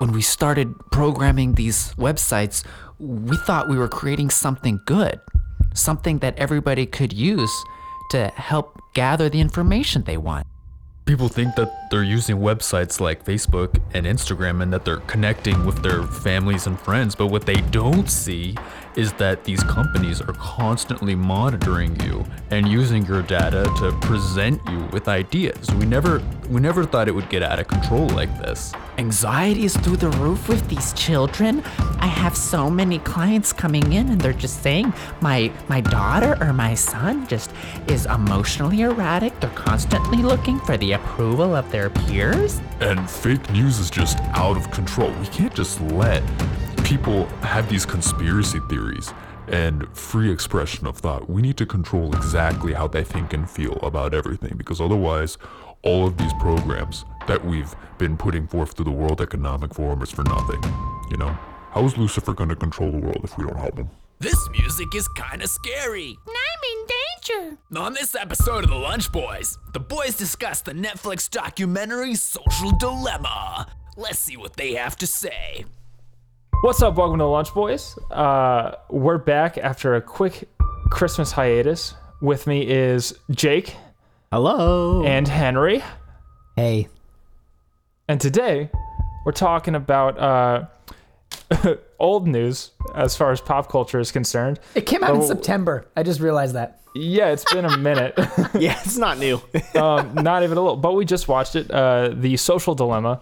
when we started programming these websites, we thought we were creating something good, something that everybody could use to help gather the information they want. People think that they're using websites like Facebook and Instagram and that they're connecting with their families and friends, but what they don't see is that these companies are constantly monitoring you and using your data to present you with ideas. We never we never thought it would get out of control like this. Anxiety is through the roof with these children. I have so many clients coming in and they're just saying my my daughter or my son just is emotionally erratic. They're constantly looking for the approval of their peers. And fake news is just out of control. We can't just let people have these conspiracy theories and free expression of thought. We need to control exactly how they think and feel about everything because otherwise, all of these programs that we've been putting forth to the World Economic Forum is for nothing. You know? How is Lucifer going to control the world if we don't help him? This music is kinda scary. I'm in danger. On this episode of The Lunch Boys, the boys discuss the Netflix documentary Social Dilemma. Let's see what they have to say. What's up? Welcome to Lunch Boys. Uh, we're back after a quick Christmas hiatus. With me is Jake Hello. and Henry. Hey, And today we're talking about uh, old news as far as pop culture is concerned. It came out in Oh. September. I just realized that. Yeah, it's been a minute. yeah, it's not new. um, not even a little, but we just watched it. Uh, the Social Dilemma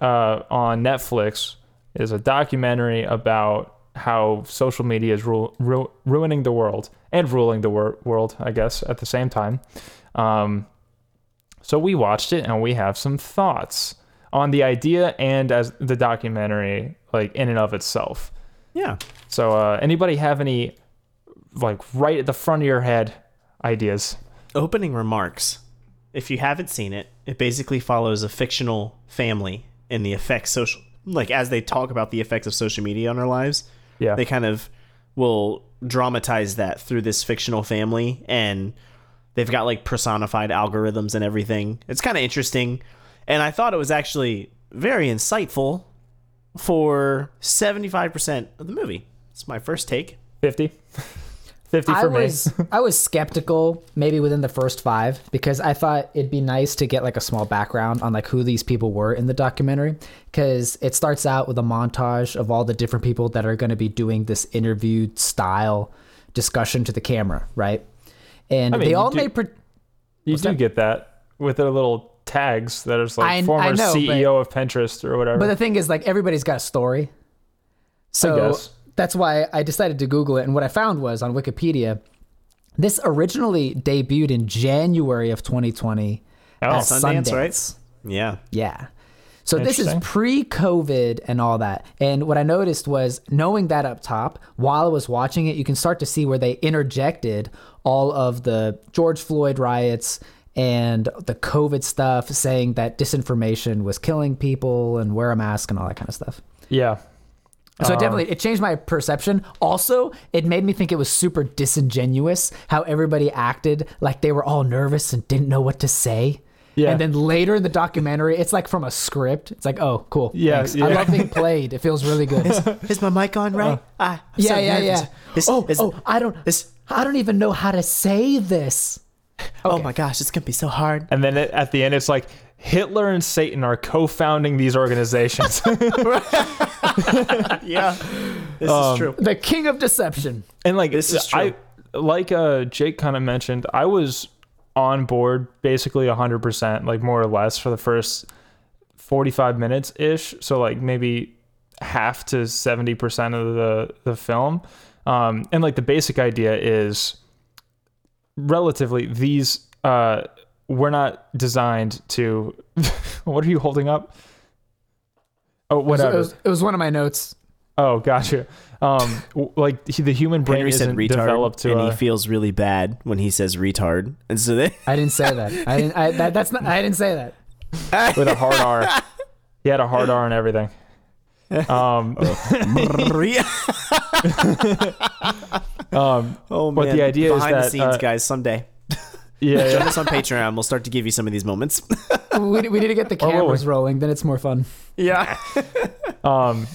uh, on Netflix is a documentary about how social media is ru- ru- ruining the world and ruling the wor- world, I guess, at the same time. Um, so we watched it and we have some thoughts on the idea and as the documentary, like in and of itself. yeah. So, uh, anybody have any, like, right at the front of your head ideas? Opening remarks. If you haven't seen it, it basically follows a fictional family and the effects social like as they talk about the effects of social media on our lives. Yeah. They kind of will dramatize that through this fictional family and they've got like personified algorithms and everything. It's kind of interesting and I thought it was actually very insightful for 75% of the movie. It's my first take. 50 50 for I me was I was skeptical maybe within the first five because I thought it'd be nice to get like a small background on like who these people were in the documentary because it starts out with a montage of all the different people that are going to be doing this interview style discussion to the camera, right? And I mean, they all do- made pre- you do get that with their little tags that is like I- former I know, ceo of pinterest or whatever But the thing is, like, everybody's got a story. So that's why I decided to Google it. And what I found was on Wikipedia, this originally debuted in January of 2020 Oh. at Sundance, Sundance. right? Yeah. Yeah. So this is pre-COVID and all that. And what I noticed was knowing that up top, while I was watching it, you can start to see where they interjected all of the George Floyd riots and the COVID stuff, saying that disinformation was killing people and wear a mask and all that kind of stuff. yeah So it definitely it changed my perception. Also, it made me think it was super disingenuous how everybody acted like they were all nervous and didn't know what to say. Yeah. And then later in the documentary, it's like from a script. It's like, oh, cool. Yeah, thanks. I love being played. It feels really good. Is my mic on right? ah, I'm yeah, so yeah, nervous. yeah. Is- oh, is- oh, I don't, is- I don't even know how to say this. Oh my gosh, it's gonna be so hard. and then it, at the end it's like hitler and satan are co-founding these organizations Yeah, this Um, is true. The king of deception. and like This is true. i like uh jake kind of mentioned i was on board basically 100% like more or less for the first 45 minutes ish so like maybe half to 70% of the the film um and like the basic idea is relatively these uh we're not designed to what are you holding up oh It whatever was, it was one of my notes. oh gotcha um like he- the human brain Henry said isn't retard, developed to and uh, he feels really bad when he says retard, and so they, I didn't say that. I didn't. I, that, that's not. I didn't say that. with a hard R. He had a hard R and everything. Um, um, oh But man, the idea is behind the scenes, uh, guys, someday. Yeah, Join yeah. us on Patreon. We'll start to give you some of these moments. we, we need to get the cameras we? rolling. Then it's more fun. yeah. um,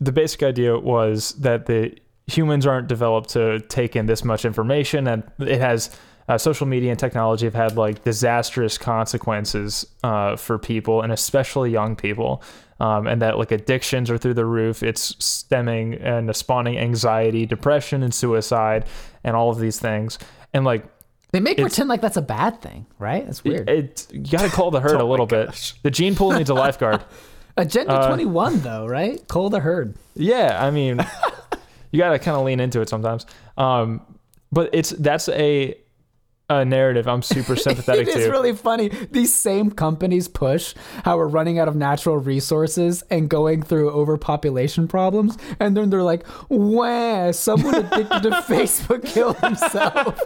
the basic idea was that the humans aren't developed to take in this much information, and it has uh, social media and technology have had like disastrous consequences uh, for people, and especially young people. Um, and that like addictions are through the roof. It's stemming and spawning anxiety, depression, and suicide, and all of these things. And like They make pretend like that's a bad thing, right? That's weird. it, you gotta call the herd a little bit. The gene pool needs a lifeguard. Agenda uh, 21, though, right? Call the herd. Yeah, I mean, you got to kind of lean into it sometimes. Um, but it's that's a a narrative I'm super sympathetic It is to. really funny. These same companies push how we're running out of natural resources and going through overpopulation problems, and then they're like, "Wah! Someone addicted to Facebook killed himself."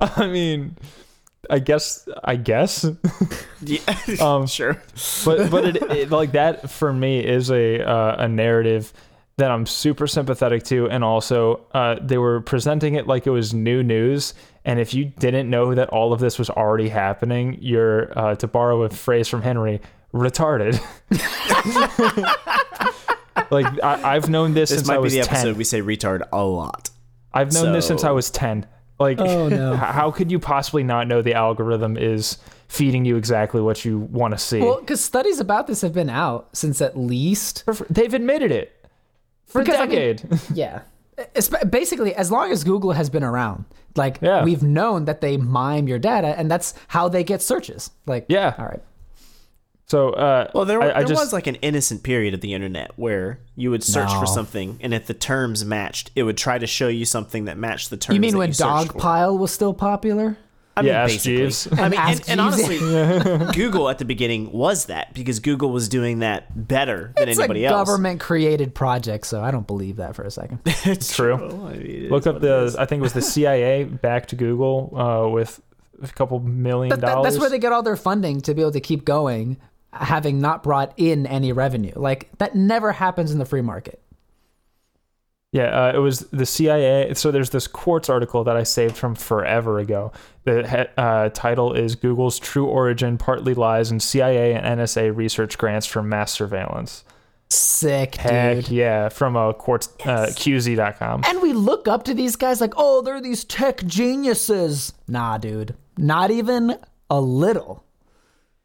I mean, I guess I guess, Yeah. Um, sure. but but it, it like that for me is a uh, a narrative that I'm super sympathetic to, and also uh, they were presenting it like it was new news. And if you didn't know that all of this was already happening, you're uh, to borrow a phrase from Henry, retarded. like I, I've known this, This since I might be was the 10. episode we say retard a lot. I've known this since I was 10. Like, Oh, no. how could you possibly not know the algorithm is feeding you exactly what you want to see? well, because studies about this have been out since at least They've admitted it for Because, a I mean- decade. yeah. Espe- Basically, as long as Google has been around, like Yeah. we've known that they mime your data, and that's how they get searches. Like, Yeah. all right. so, uh, Well, there, I, I just, was like an innocent period of the internet where you would search No. for something, and if the terms matched, it would try to show you something that matched the terms. You mean that when you searched for. Dogpile was still popular? I mean, Yeah, Ask basically. Jeeves. I mean, and, Ask and Jeeves. honestly, Google at the beginning was that because Google was doing that better than It's anybody a else. government created project, so I don't believe that for a second. it's True. I mean, it look up the. I think it was the CIA backed Google uh, with a couple million That- that- dollars. that's where they get all their funding to be able to keep going, having not brought in any revenue. Like that never happens in the free market. Yeah, uh, it was the CIA. So there's this Quartz article that I saved from forever ago. The uh, title is Google's True Origin Partly Lies in CIA and NSA Research Grants for Mass Surveillance. Sick, Heck dude. yeah, from uh, Quartz, uh, QZ.com. And we look up to these guys like, oh, they're these tech geniuses. Nah, dude, not even a little.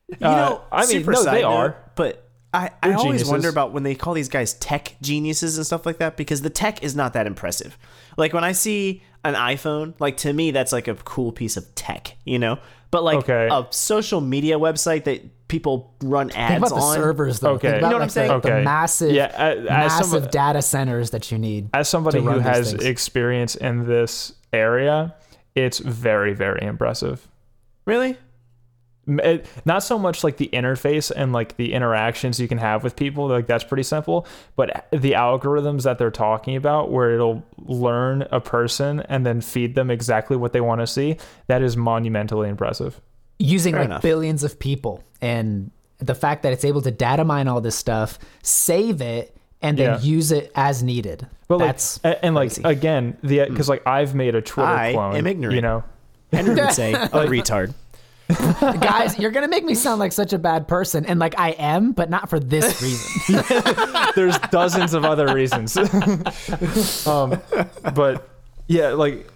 You know, Uh, I mean, no, they note, are. But I, I They're always geniuses. wonder about when they call these guys tech geniuses and stuff like that because the tech is not that impressive. Like when I see an iPhone, like to me, that's like a cool piece of tech, you know? But like Okay. a social media website that people run Think ads about the on. servers, though. Okay. Think You know what like I'm saying? The, the massive, Yeah, uh, massive some- data centers that you need. As somebody to who these has things. experience in this area, it's very, very impressive. Really? M- it- not so much like the interface and like the interactions you can have with people like that's pretty simple but the algorithms that they're talking about where it'll learn a person and then feed them exactly what they want to see that is monumentally impressive using Fair like enough. billions of people and the fact that it's able to data mine all this stuff, save it, and then Yeah. use it as needed. but That's a- and, like crazy. again the because like i've made a twitter clone. I clone am ignorant. you know Henry would say a retard. guys, you're gonna make me sound like such a bad person, and like I am, but not for this reason. there's dozens of other reasons. um, but yeah, like,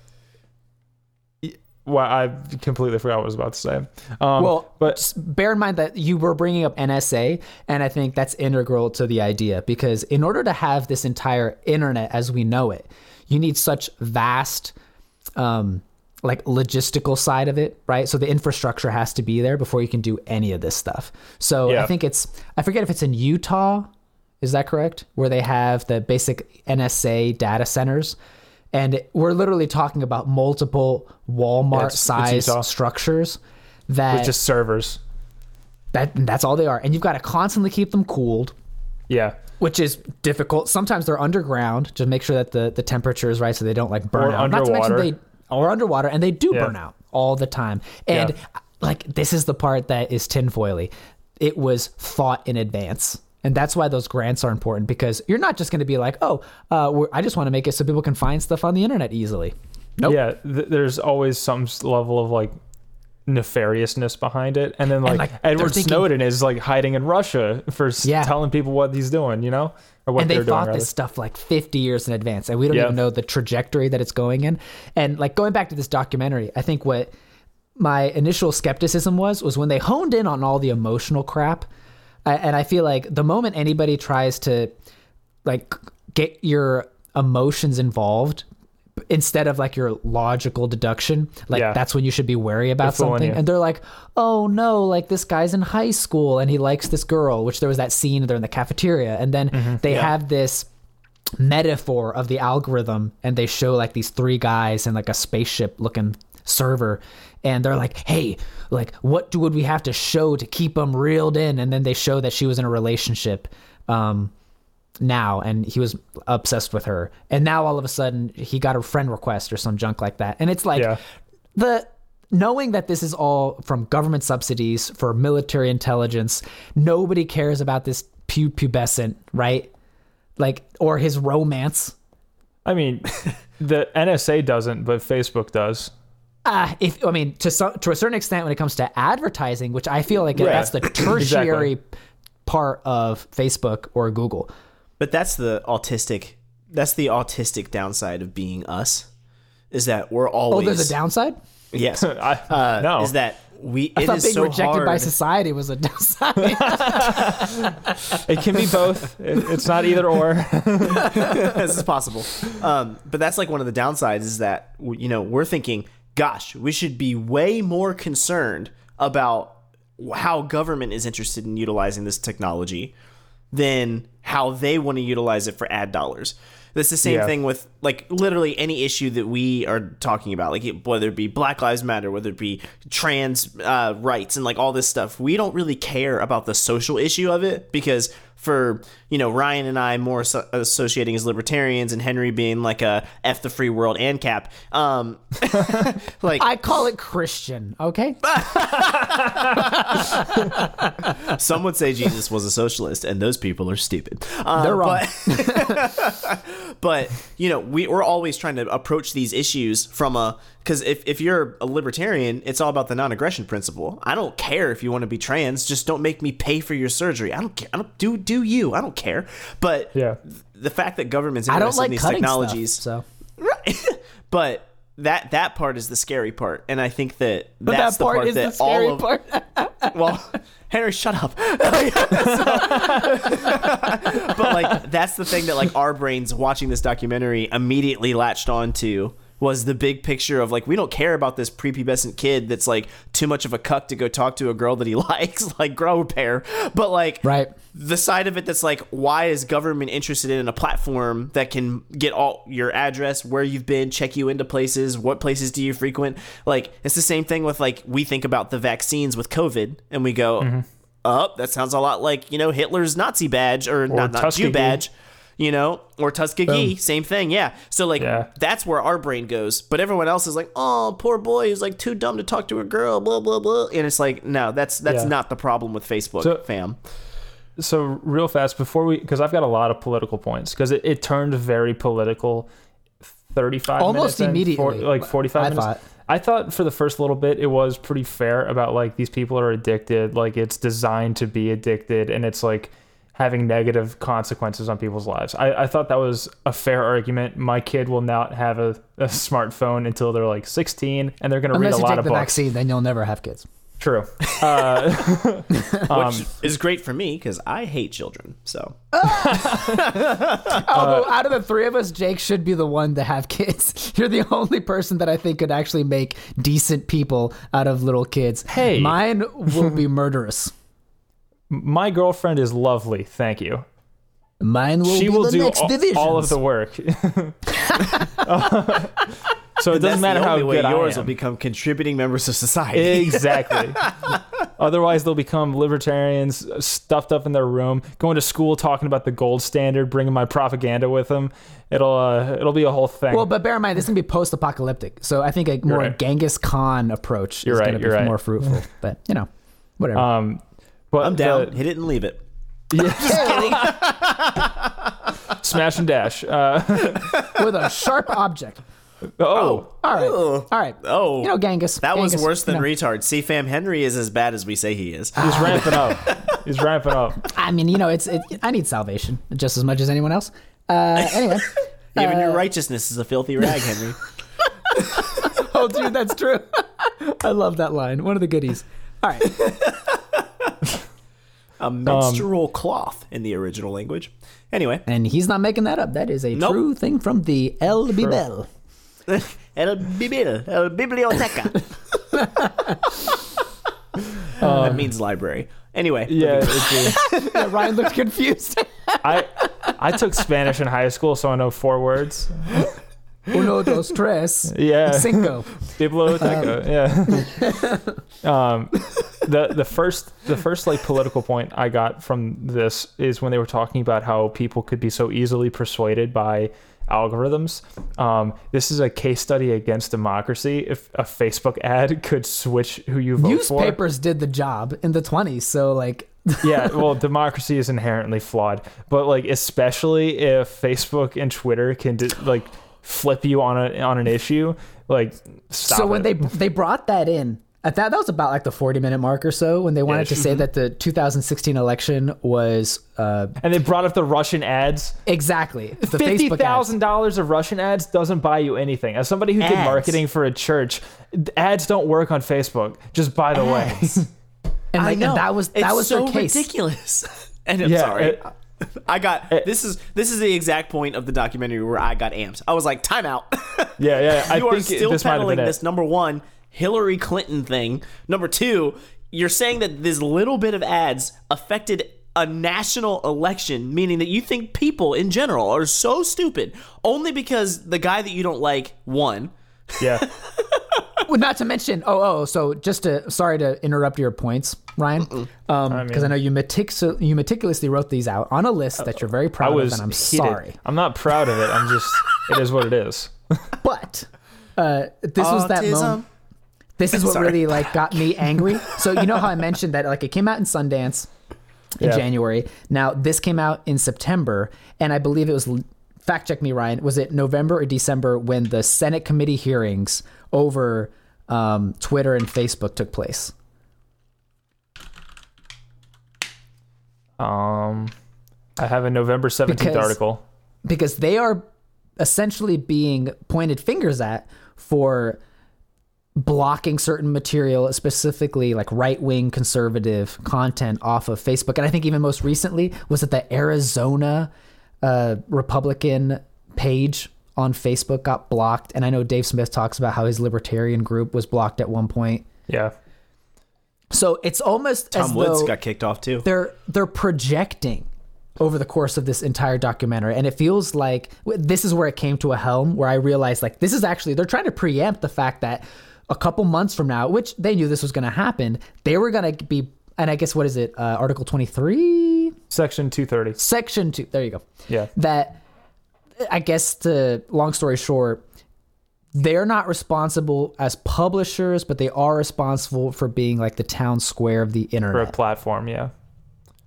well, I completely forgot what I was about to say. Um, well, but just bear in mind that you were bringing up NSA, and I think that's integral to the idea because in order to have this entire internet as we know it, you need such vast. Um, like logistical side of it, right? So the infrastructure has to be there before you can do any of this stuff. So Yeah. I think it's I forget if it's in Utah, is that correct? Where they have the basic NSA data centers. And we're literally talking about multiple Walmart it's- it's size structures that with just servers. that that's all they are. And you've got to constantly keep them cooled, Yeah. which is difficult. Sometimes they're underground to make sure that the, the temperature is right so they don't like burn Or out. Not to mention underwater. they or underwater and they do Yeah. burn out all the time. And Yeah. like this is the part that is tinfoily. It was thought in advance. And that's why those grants are important because you're not just going to be like, oh, uh, we're, I just want to make it so people can find stuff on the internet easily. Nope. Yeah, th- there's always some level of like nefariousness behind it, and then like, like, Edward thinking- Snowden is like hiding in Russia for Yeah. telling people what he's doing, you know, or what and they they're doing. thought rather. this stuff like 50 years in advance and we don't Yeah. even know the trajectory that it's going in and like going back to this documentary i think what my initial skepticism was was when they honed in on all the emotional crap I, and i feel like the moment anybody tries to like get your emotions involved instead of like your logical deduction like Yeah. that's when you should be wary about something. and they're like oh no like this guy's in high school and he likes this girl which there was that scene they're in the cafeteria. And then Mm-hmm. they have this metaphor of the algorithm and they show like these three guys in like a spaceship looking server. And they're like hey like what do, would we have to show to keep them reeled in? And then they show that she was in a relationship um now and he was obsessed with her and now all of a sudden he got a friend request or some junk like that and it's like Yeah. the knowing that this is all from government subsidies for military intelligence nobody cares about this pu- pubescent right like or his romance I mean, the NSA doesn't, but Facebook does. uh, if I mean to some to a certain extent when it comes to advertising, which I feel like Right. that's the tertiary Exactly. part of Facebook or Google. But that's the autistic. That's the autistic downside of being us, is that we're always. Oh, there's a downside. Yes. I, Uh, no. Is that we? I it thought is being so rejected by society was a downside. it can be both. It, it's not either or. this is possible. Um, but that's like one of the downsides is that you know we're thinking, gosh, we should be way more concerned about how government is interested in utilizing this technology than how they want to utilize it for ad dollars. That's the same Yeah. thing with like literally any issue that we are talking about, like whether it be Black Lives Matter, whether it be trans uh, rights, and like all this stuff. We don't really care about the social issue of it because for you know Ryan and I more so- associating as libertarians, and Henry being like a f the free world and cap. Um, like I call it Christian. Okay. Some would say Jesus was a socialist, and those people are stupid. Uh, They're wrong. But, but, you know, we, we're always trying to approach these issues from a because if, if you're a libertarian, it's all about the non-aggression principle. I don't care if you want to be trans, just don't make me pay for your surgery. I don't care. I don't do do you. I don't care. But Yeah. the fact that government's I interested don't like in these technologies, stuff. So Right. but that that part is the scary part, and I think that but that's that part the is part the that all scary of part. well, Henry, shut up. but like that's the thing that like our brains watching this documentary immediately latched onto was the big picture of like we don't care about this prepubescent kid that's like too much of a cuck to go talk to a girl that he likes, like grow a pair. But like Right. the side of it that's like why is government interested in a platform that can get all your address where you've been check you into places what places do you frequent? Like it's the same thing with like we think about the vaccines with covid and we go mm-hmm. up that sounds a lot like you know hitler's nazi badge or, not, not jew badge you know or tuskegee same thing yeah. So like Yeah. that's where our brain goes. But everyone else is like oh poor boy he's like too dumb to talk to a girl blah blah blah. And it's like no that's that's Yeah. not the problem with facebook So- fam. So real fast before we because i've got a lot of political points because it, it turned very political 35 Almost minutes in, immediately, like 45 I minutes. thought. i thought for the first little bit it was pretty fair about like these people are addicted like it's designed to be addicted and it's like having negative consequences on people's lives i, I thought that was a fair argument my kid will not have a, a smartphone until they're like 16 and they're going to read Unless a you lot take of the books vaccine, then you'll never have kids. true uh, which is great for me because I hate children. So Although out of the three of us, Jake should be the one to have kids. You're the only person that I think could actually make decent people out of little kids. Hey. mine will be murderous. My girlfriend is lovely thank you Mine will she be will the do next all, division. all of the work. so it doesn't matter how only way good I yours am. will become contributing members of society. Exactly. Otherwise, they'll become libertarians, stuffed up in their room, going to school, talking about the gold standard, bringing my propaganda with them. It'll uh, it'll be a whole thing. Well, but bear in mind, this is gonna be post-apocalyptic, so I think a more right. Genghis Khan approach You're is right, gonna be right. more fruitful. but you know, whatever. um, but I'm down. the- Hit it and leave it. smash and dash. Uh, With a sharp object. Oh, All right. Ugh. All right. Oh. You know, Genghis. That was worse than you know. retard. CFAM Henry is as bad as we say he is. he's ramping up. He's ramping up. I mean, you know, it's it, I need salvation just as much as anyone else. Uh, anyway. Even your righteousness is a filthy rag, Henry. oh, dude, that's true. I love that line. One of the goodies. All right. A um, menstrual cloth in the original language. Anyway, And he's not making that up. That is a Nope. true thing from the El Bibel. El Bibil, El Biblioteca. that um, means library. Anyway, Yeah, Yeah, Ryan looked confused. I I took Spanish in high school, so I know four words. Uno, dos, tres, Yeah, cinco. biblioteca. Um, yeah. um, the the first the first like political point I got from this is when they were talking about how people could be so easily persuaded by algorithms. Um, this is a case study against democracy. If a Facebook ad could switch who you vote for, Newspapers did the job in the 20s. So, like, yeah, well, democracy is inherently flawed, but like especially if Facebook and Twitter can do, like flip you on a on an issue, like stop so when it. they they brought that in, at that that was about like the 40 minute mark or so when they wanted to say that the 2016 election was uh, and they brought up the Russian ads. exactly the Fifty Facebook ads. thousand dollars of Russian ads doesn't buy you anything. As somebody who did marketing for a church, ads don't work on Facebook. Just by the way, and, I know and that was that It's was so their case. ridiculous. and I'm Yeah, sorry. it- I got this is this is the exact point of the documentary where I got amped. I was like, time out. yeah, yeah. I you are think still this might have peddling this number one Hillary Clinton thing. Number two, you're saying that this little bit of ads affected a national election, meaning that you think people in general are so stupid only because the guy that you don't like won. Yeah, Well, not to mention, oh, oh, so just to, sorry to interrupt your points, Ryan, because I, mean- know you, metic- you meticulously wrote these out on a list that you're very proud of, and I'm heated. sorry. I'm not proud of it. I'm just. it is what it is. But uh, this was that Autism. moment. This is what Sorry. really like got me angry. So you know how I mentioned that like it came out in Sundance in Yeah. January. Now this came out in September, and I believe it was fact check me, Ryan. Was it November or December when the Senate committee hearings over um, Twitter and Facebook took place? Um, I have a November 17th Because- article. because they are essentially being pointed fingers at for blocking certain material, specifically like right wing conservative content off of Facebook. And I think even most recently was it the Arizona uh, Republican page on Facebook got blocked. And I know Dave Smith talks about how his libertarian group was blocked at one point. Yeah. So it's almost as Tom Woods though got kicked off too. they're they're projecting over the course of this entire documentary and it feels like this is where it came to a helm where i realized like this is actually they're trying to preempt the fact that a couple months from now which they knew this was going to happen they were going to be and i guess what is it uh, article 23 Section 230. section 2 there you go Yeah. that I guess to long story short, they're not responsible as publishers, but they are responsible for being like the town square of the internet. For a platform, yeah.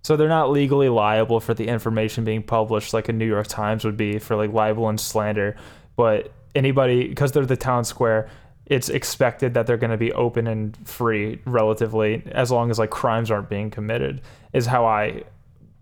So they're not legally liable for the information being published like a New York Times would be for like libel and slander, but anybody because they're the town square, it's expected that they're going to be open and free relatively as long as like crimes aren't being committed is how I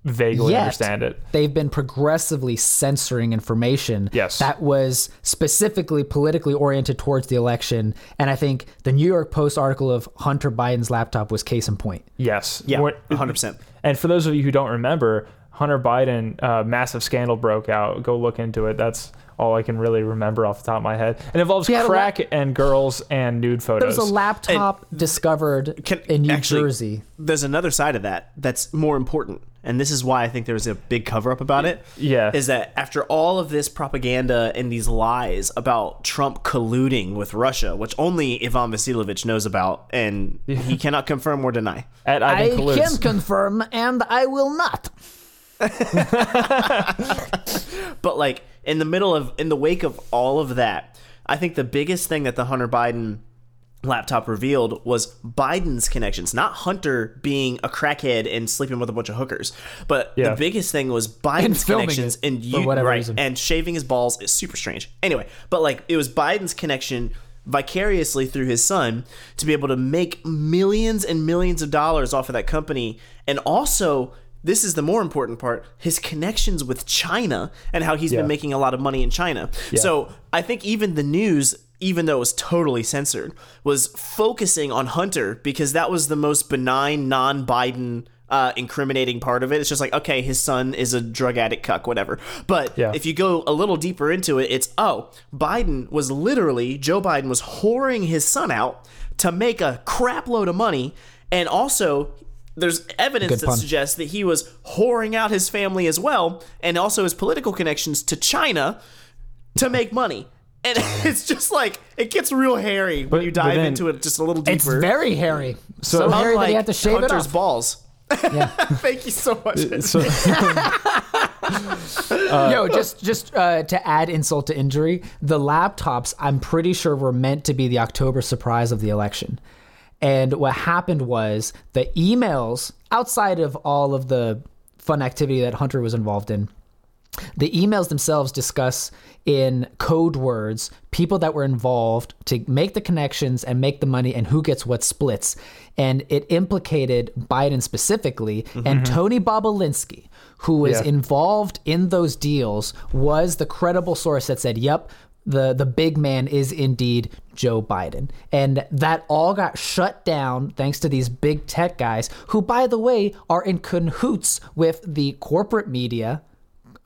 vaguely Yet, understand it. They've been progressively censoring information Yes. that was specifically politically oriented towards the election. And I think the New York Post article of Hunter Biden's laptop was case in point. Yes. Yeah, 100%. And for those of you who don't remember, Hunter Biden, uh, massive scandal broke out. Go look into it. That's all I can really remember off the top of my head. It involves He had a crack and girls and nude photos. There photos. was a laptop discovered Can- in New actually- Jersey. There's another side of that that's more important. And this is why I think there was a big cover up about it. Yeah. Is that after all of this propaganda and these lies about Trump colluding with Russia, which only Ivan Vasilovich knows about, and he cannot confirm or deny. at I Ivan Colludes. can confirm, and I will not. But like in the middle of in the wake of all of that, I think the biggest thing that the Hunter Biden laptop revealed was Biden's connections, not Hunter being a crackhead and sleeping with a bunch of hookers. But Yeah. the biggest thing was Biden's filming connections and you right reason. and shaving his balls is super strange. Anyway, but like it was Biden's connection vicariously through his son to be able to make millions and millions of dollars off of that company and also this is the more important part his connections with China and how he's Yeah. been making a lot of money in China. So I think even the news even though it was totally censored was focusing on Hunter because that was the most benign non-Biden uh, incriminating part of it. It's just like, okay, his son is a drug addict cuck, whatever. But Yeah. if you go a little deeper into it, it's oh, Biden was literally Joe Biden was whoring his son out to make a crap load of money, and also there's evidence that suggests that he was whoring out his family as well, and also his political connections to China to make money. And it's just like it gets real hairy when But- you dive then- into it just a little deeper. It's very hairy. So, So- hairy that Unlike you have to shave Hunter's it off. balls. Yeah. Thank you so much. So, Yo, just just uh, to add insult to injury, the laptops I'm pretty sure were meant to be the October surprise of the election. And what happened was the emails outside of all of the fun activity that Hunter was involved in. The emails themselves discuss in code words people that were involved to make the connections and make the money and who gets what splits. And it implicated Biden specifically mm-hmm. and Tony Bobulinski, who was Yeah. involved in those deals, was the credible source that said, yep, the, the big man is indeed Joe Biden. And that all got shut down thanks to these big tech guys, who, by the way, are in cahoots with the corporate media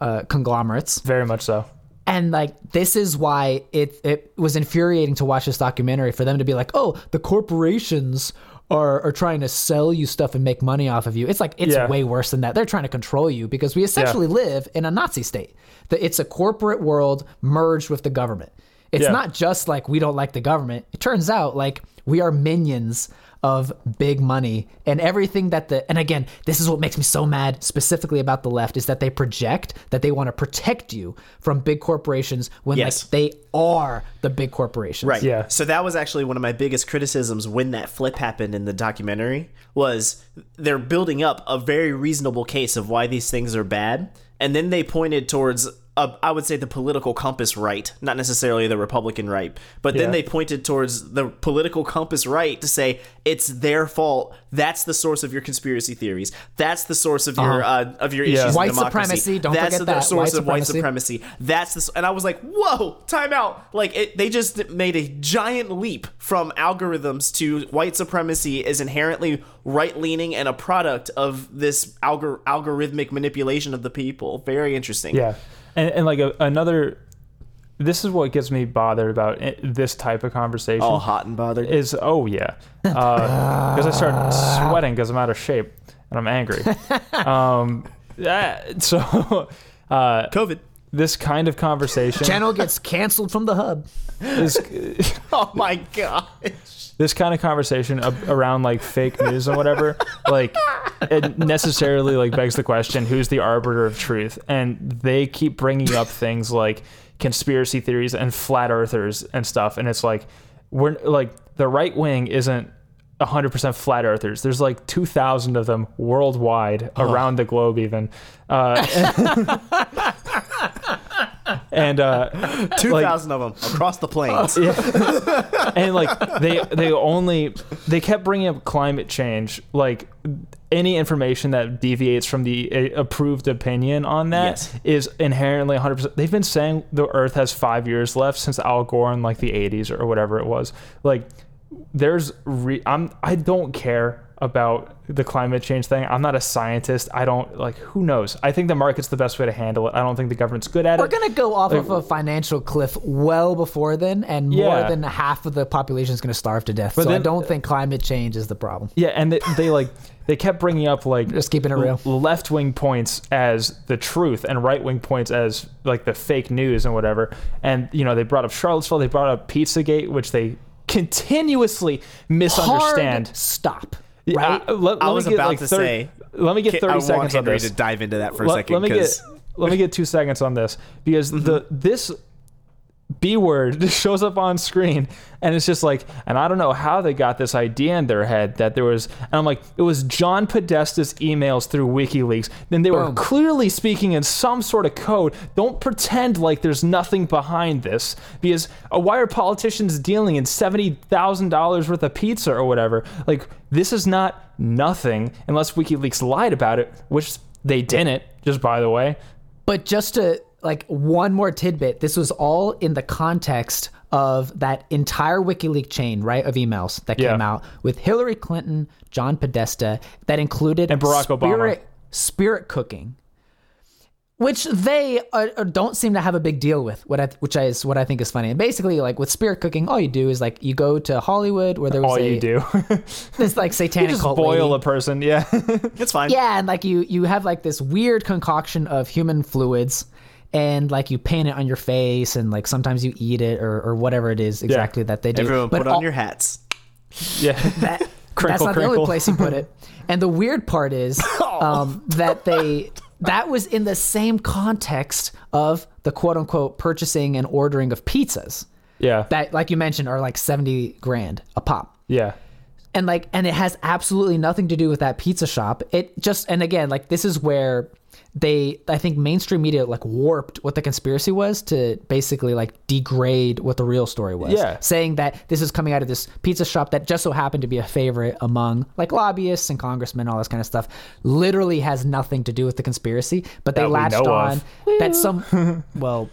uh, conglomerates. very much so. And like this is why it it was infuriating to watch this documentary for them to be like, oh, the corporations are are trying to sell you stuff and make money off of you. It's like it's Yeah. way worse than that. They're trying to control you because we essentially live in a Nazi state. That it's a corporate world merged with the government. It's Yeah. not just like we don't like the government. It turns out like we are minions of big money and everything that the and again this is what makes me so mad specifically about the left is that they project that they want to protect you from big corporations when Yes. like they are the big corporations Right. Yeah. So that was actually one of my biggest criticisms when that flip happened in the documentary was they're building up a very reasonable case of why these things are bad, and then they pointed towards uh, I would say the political compass right, not necessarily the Republican right, but then Yeah. they pointed towards the political compass right to say it's their fault. That's the source of your conspiracy theories. That's the source of your uh, of your Yeah. issues. White democracy. supremacy, don't That's forget the that. source White of white supremacy. supremacy. That's the s- and I was like, whoa, time out. Like it, they just made a giant leap from algorithms to white supremacy is inherently right leaning and a product of this algor- algorithmic manipulation of the people. Very interesting. Yeah, and and like a, another, this is what gets me bothered about i this type of conversation. All hot and bothered. is oh yeah, because I start sweating because I'm out of shape and I'm angry. um, that- so uh, COVID. this kind of conversation channel gets canceled from the hub is Oh my god. This kind of conversation ab- around like fake news and whatever like it necessarily like begs the question who's the arbiter of truth? And they keep bringing up things like conspiracy theories and flat earthers and stuff. And it's like we're like the right wing isn't 100% flat earthers. There's like 2000 of them worldwide around the globe even. Uh, and uh Two thousand of them across the plains. and like they they only they kept bringing up climate change like any information that deviates from the uh, approved opinion on that is Yes. inherently 100% they've been saying the earth has five years left since al gore in like the 80s or whatever it was like there's re- i'm i don't care about the climate change thing i'm not a scientist i don't like who knows i think the market's the best way to handle it i don't think the government's good at it. we're gonna go off of a financial cliff well before then and more Yeah. than half of the population is gonna starve to death But so i don't think climate change is the problem Yeah, and they, they like they kept bringing up like Just keeping it real. left wing points as the truth and right wing points as like the fake news and whatever. And you know they brought up Charlottesville, they brought up PizzaGate, which they continuously misunderstand. Hard stop Yeah, right I, let, I let me was get, about like, to 30 say, Let me get I thirty want seconds on Henry this. to dive into that for a let, second let me get let me get two seconds on this because the Mm-hmm. this B word shows up on screen, and it's just like, and I don't know how they got this idea in their head that there was, and I'm like, it was John Podesta's emails through WikiLeaks. Then they were clearly speaking in some sort of code. Don't pretend like there's nothing behind this, because why are politicians dealing in seventy thousand dollars worth of pizza or whatever? Like, this is not nothing unless WikiLeaks lied about it, which they didn't. Just by the way. But just to like one more tidbit, this was all in the context of that entire WikiLeaks chain, right, of emails that came out with Hillary Clinton, John Podesta, that included And Barack Obama. spirit, spirit cooking, which they uh, uh, don't seem to have a big deal with. What I, which is what I think is funny. And basically, like with spirit cooking, all you do is like you go to Hollywood where there was All a, you do. this like satanic you just cult boil lady. a person. Yeah. It's fine. Yeah, and like you you have like this weird concoction of human fluids and like you paint it on your face and like sometimes you eat it or, or whatever it is exactly that they do. Everyone But put on your hats. yeah. that, that's Crinkle, not the only place you put it. And the weird part is um, that they that was in the same context of the quote unquote purchasing and ordering of pizzas Yeah. that like you mentioned are like 70 grand a pop yeah. and like and it has absolutely nothing to do with that pizza shop it just and again like this is where they i think mainstream media like warped what the conspiracy was to basically like degrade what the real story was Yeah. saying that this is coming out of this pizza shop that just so happened to be a favorite among like lobbyists and congressmen all this kind of stuff literally has nothing to do with the conspiracy but they That latched on of. that some well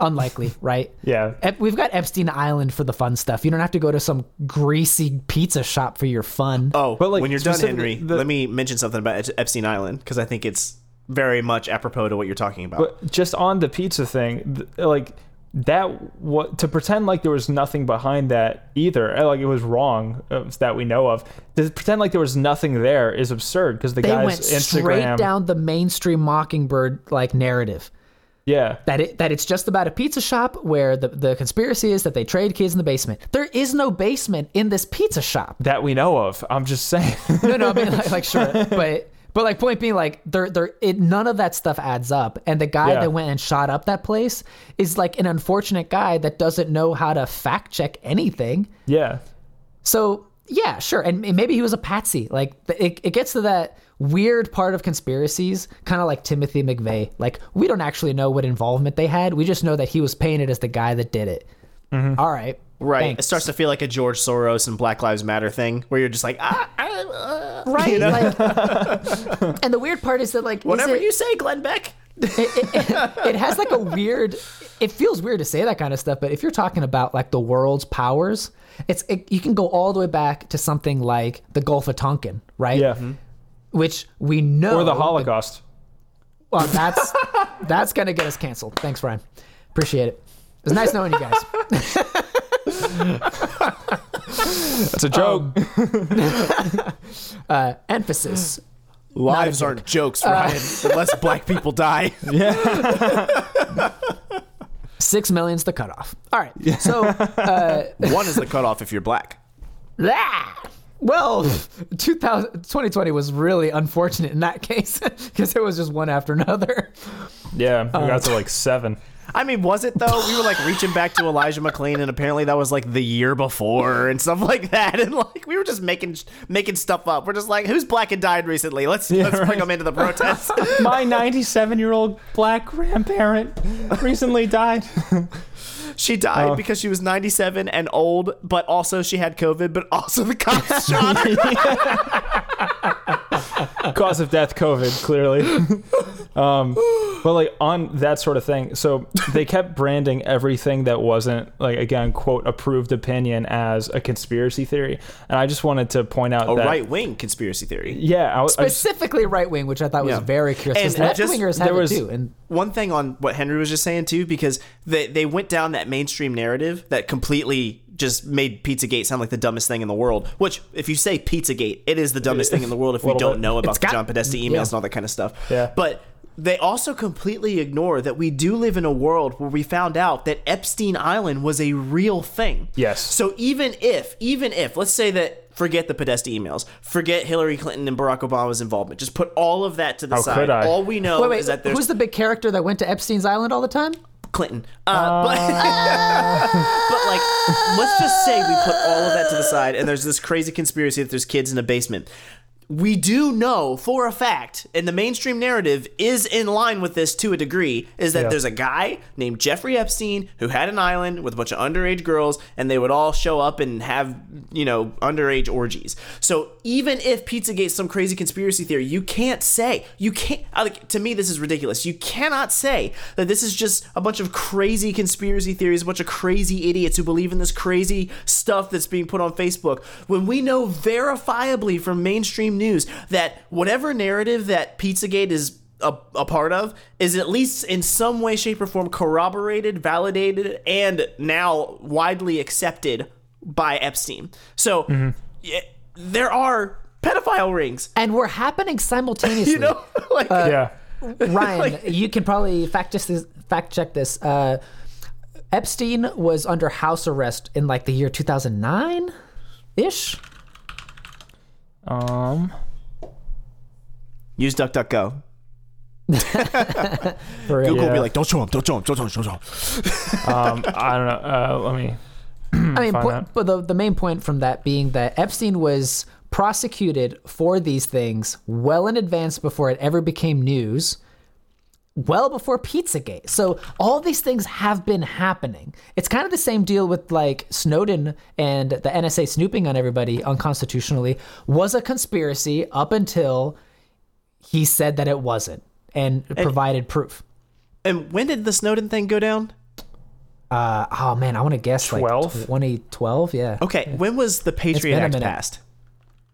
unlikely right Yeah. We've got Epstein Island for the fun stuff. You don't have to go to some greasy pizza shop for your fun. Oh, But, like, when you're done, specifically Henry, the- let me mention something about Epstein Island because I think it's very much apropos to what you're talking about. But just on the pizza thing, like that, what to pretend like there was nothing behind that either, uh, like it was wrong uh, that we know of. To pretend like there was nothing there is absurd because the they guy's went straight down the mainstream Mockingbird like narrative. yeah, That it that it's just about a pizza shop where the, the conspiracy is that they trade kids in the basement. There is no basement in this pizza shop. that we know of. I'm just saying. No, no, I mean like, like sure, but but like point being like there there it none of that stuff adds up. And the guy Yeah. that went and shot up that place is like an unfortunate guy that doesn't know how to fact check anything. yeah, So yeah, sure, and maybe he was a patsy. Like it, it gets to that weird part of conspiracies, kind of like Timothy McVeigh. Like we don't actually know what involvement they had. We just know that he was painted as the guy that did it. Mm-hmm. All right, right. thanks. It starts to feel like a George Soros and Black Lives Matter thing where you're just like, ah, ah, uh, right. Like, and the weird part is that like whatever it- you say, Glenn Beck. it has like a weird it feels weird to say that kind of stuff but if you're talking about like the world's powers it's it, you can go all the way back to something like the gulf of tonkin right yeah, which we know or the Holocaust. well that's that's gonna get us canceled thanks brian appreciate it it was nice knowing you guys That's a joke. uh, emphasis Lives aren't jokes, Ryan, unless black people die. Yeah. six million's the cutoff all right so One is the cutoff if you're black. Ah! Well, 2000, 2020 was really unfortunate in that case because it was just one after another. yeah, we Uh, got to like seven. I mean, was it though? We were like reaching back to Elijah McClain, and apparently that was like the year before and stuff like that. And like we were just making making stuff up. We're just like, who's black and died recently? Let's let's bring them into the protest. My 97 year old black grandparent recently died. she died oh. because she was 97 and old, but also she had COVID, but also the cops shot her. Cause of death covid clearly um but like on that sort of thing so they kept branding everything that wasn't like again quote approved opinion as a conspiracy theory and i just wanted to point out A that right wing conspiracy theory. yeah I, was- I Specifically right wing, which I thought was very curious because And left just- wingers there have was- it too. And one thing on what Henry was just saying too, because they they went down that mainstream narrative that completely just made Pizzagate sound like the dumbest thing in the world. Which, if you say Pizzagate, it is the dumbest thing in the world if we don't bit. know about It's the got- John Podesta emails yeah. and all that kind of stuff. Yeah. But they also completely ignore that we do live in a world where we found out that Epstein Island was a real thing. Yes. So even if, even if, let's say that forget the Podesta emails, forget Hillary Clinton and Barack Obama's involvement, just put all of that to the How side. could I? All we know wait, wait, is that there's who's the big character that went to Epstein's Island all the time? Clinton. Uh, but, but like, let's just say we put all of that to the side, and there's this crazy conspiracy that there's kids in a basement. We do know for a fact, and the mainstream narrative is in line with this to a degree, is that Yeah. there's a guy named Jeffrey Epstein who had an island with a bunch of underage girls, and they would all show up and have, you know, underage orgies. So even if Pizzagate's some crazy conspiracy theory, you can't say, you can't, like, to me, this is ridiculous. You cannot say that this is just a bunch of crazy conspiracy theories, a bunch of crazy idiots who believe in this crazy stuff that's being put on Facebook, when we know verifiably from mainstream news that whatever narrative that Pizzagate is a, a part of is at least in some way, shape, or form corroborated, validated, and now widely accepted by Epstein. So yeah, there are pedophile rings. and we're happening simultaneously. You know, like yeah. Ryan, you can probably fact check this. Fact check this. Uh, Epstein was under house arrest in like the year 2009 ish. Um. use DuckDuckGo. For real. Google will be Yeah. like, don't show him, don't show him, don't show him, don't show him. Um. I don't know. Uh. Let me. I mean, find po- out. but the the main point from that being that Epstein was prosecuted for these things well in advance before it ever became news. Well before Pizzagate. So all these things have been happening. It's kind of the same deal with like Snowden and the NSA snooping on everybody unconstitutionally was a conspiracy up until he said that it wasn't and provided proof. And when did the Snowden thing go down? Uh, oh man, I want to guess 12? like 2012, yeah. Okay, when was the Patriot Act minute. passed?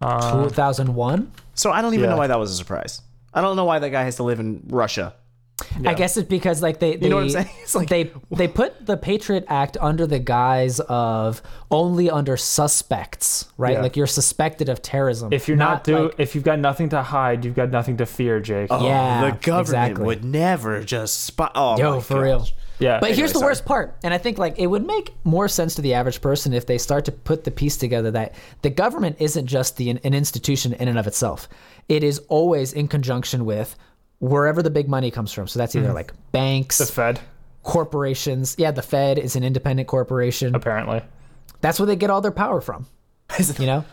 2001. So I don't even Yeah. know why that was a surprise. I don't know why that guy has to live in Russia. I guess it's because like they, they know what I'm saying? It's like- they they put the Patriot Act under the guise of only under suspects, right? Yeah. Like you're suspected of terrorism. If you're not, do, like- if you've got nothing to hide, you've got nothing to fear, Jake. Oh, yeah, the government exactly. would never just spot. Oh, Yo, my for gosh. real. Yeah. But here's the sorry. worst part, and I think like it would make more sense to the average person if they start to put the piece together that the government isn't just the an institution in and of itself. It is always in conjunction with wherever the big money comes from. So that's either mm-hmm. like banks, the Fed, corporations. Yeah, the Fed is an independent corporation. apparently. That's where they get all their power from. You know?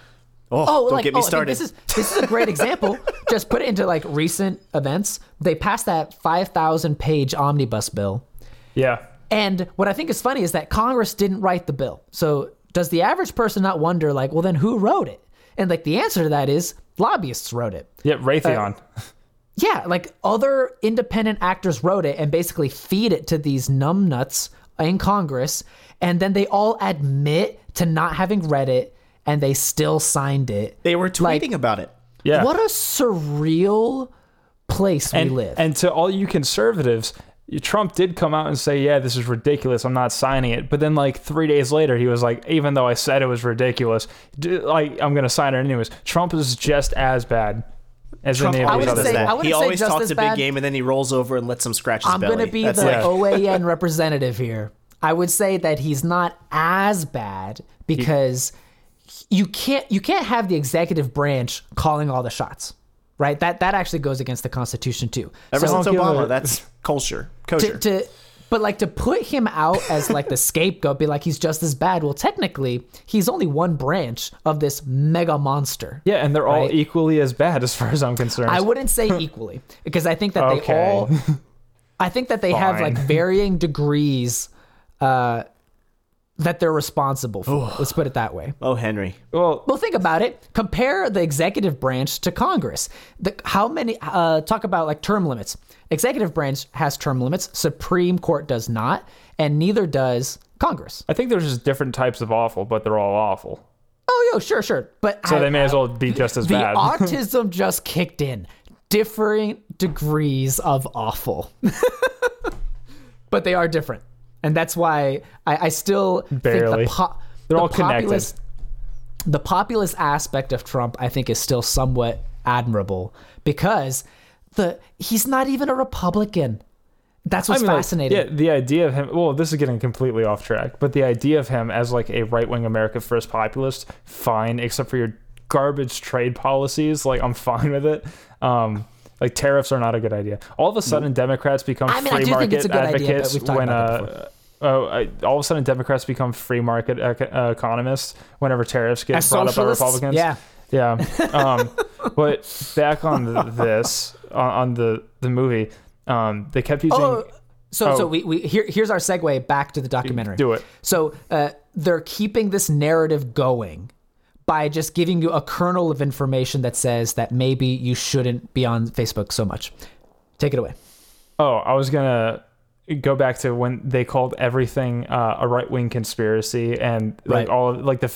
Oh, oh, don't like, get me oh, I mean, started. this is this is a great example. Just put it into like recent events. They passed that five thousand page omnibus bill, Yeah. and what I think is funny is that Congress didn't write the bill. So does the average person not wonder like, well, then who wrote it? And like the answer to that is lobbyists wrote it. Yeah. Raytheon. Uh, Yeah, like other independent actors wrote it and basically feed it to these numbnuts in Congress, and then they all admit to not having read it, and they still signed it. they were tweeting like- about it. yeah. What a surreal place and, we live. And to all you conservatives, Trump did come out and say, "Yeah, this is ridiculous. I'm not signing it." But then, like three days later, he was like, "Even though I said it was ridiculous, like I'm gonna sign it anyways." Trump is just as bad as Trump any of I these wouldn't other say- I wouldn't he say always just talks as a big bad. game and then he rolls over and lets him scratch his I'm belly. going to be That's the it. Yeah. OAN representative here. I would say that he's not as bad because you can't you can't have the executive branch calling all the shots. Right? That that actually goes against the Constitution too. Ever So- since Obama, a- that's culture. to, to but like to put him out as like the scapegoat be like he's just as bad well technically he's only one branch of this mega monster Yeah, and they're all equally as bad as far as I'm concerned. i wouldn't say equally because i think that they Okay. all i think that they have like varying degrees uh that they're responsible for let's put it that way oh, Henry. well, well, think about it. Compare the executive branch to Congress. The, how many? Uh, talk about like term limits. Executive branch has term limits. Supreme Court does not, and neither does Congress. I think there's just different types of awful, but they're all awful. Oh, yo, sure, sure. But So I- they may as well be just as the bad. autism just kicked in. Differing degrees of awful, but they are different, and that's why I, I still Barely. think the, po- They're the all connected. populist- the populist aspect of Trump, I think, is still somewhat admirable because the he's not even a Republican. That's what's I mean, like, fascinating. yeah, the idea of him. Well, this is getting completely off track, but the idea of him as like a right wing America First populist, fine, except for your garbage trade policies. Like I'm fine with it. Um, Like tariffs are not a good idea. All of a sudden, Democrats become I mean, I free do think market it's a good idea, but advocates we've talked when about that uh, oh, I, all of a sudden Democrats become free market ec- uh, economists whenever tariffs get As brought up by socialists? Republicans. Yeah. Yeah. Um, but back on the, this, on, on the the movie, um, they kept using. Oh, so Oh. so we, we here here's our segue back to the documentary. Do it. So uh, they're keeping this narrative going by just giving you a kernel of information that says that maybe you shouldn't be on Facebook so much. Take it away. Oh, I was gonna go back to when they called everything uh, a right wing conspiracy and like Right. all of, like the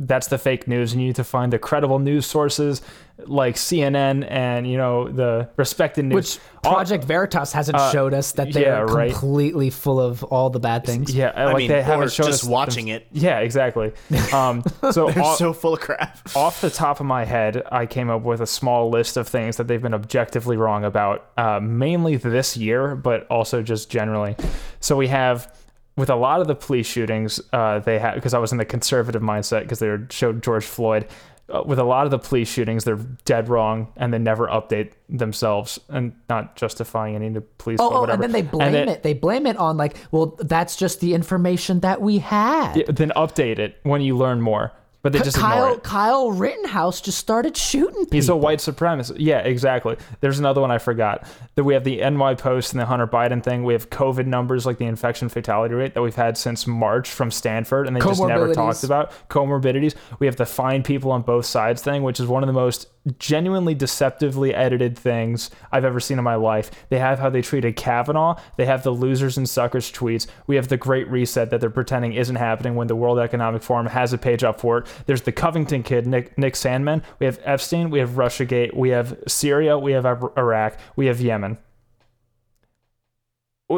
that's the fake news. And you need to find the credible news sources like CNN and you know the respected news. Which All- Project Veritas hasn't showed us that they're yeah, right. completely full of all the bad things. yeah, I like mean, they haven't shown just us watching it. Yeah, exactly. Um, so They're all- so full of crap. off the top of my head, I came up with a small list of things that they've been objectively wrong about, uh, mainly this year, but also just generally. So we have, with a lot of the police shootings, uh, they had because I was in the conservative mindset because they were, showed George Floyd. Uh, with a lot of the police shootings, they're dead wrong, and they never update themselves, and not justifying any of the police. Oh, oh, and then they blame then- it. They blame it on like, well, that's just the information that we had. Yeah, then update it when you learn more, but they just ignore Kyle it. Kyle Rittenhouse just started shooting people. He's a white supremacist. Yeah, exactly. There's another one I forgot. That we have the NY Post and the Hunter Biden thing. We have COVID numbers like the infection fatality rate that we've had since March from Stanford, and they just never talked about comorbidities. We have the fine people on both sides thing, which is one of the most genuinely deceptively edited things I've ever seen in my life. They have how they treated Kavanaugh. They have the losers and suckers tweets. We have the Great Reset that they're pretending isn't happening when the World Economic Forum has a page up for it. There's the Covington kid, Nick, Nick Sandmann. We have Epstein. We have Russiagate. We have Syria. We have Iraq. We have Yemen.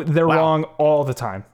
They're Wow. wrong all the time.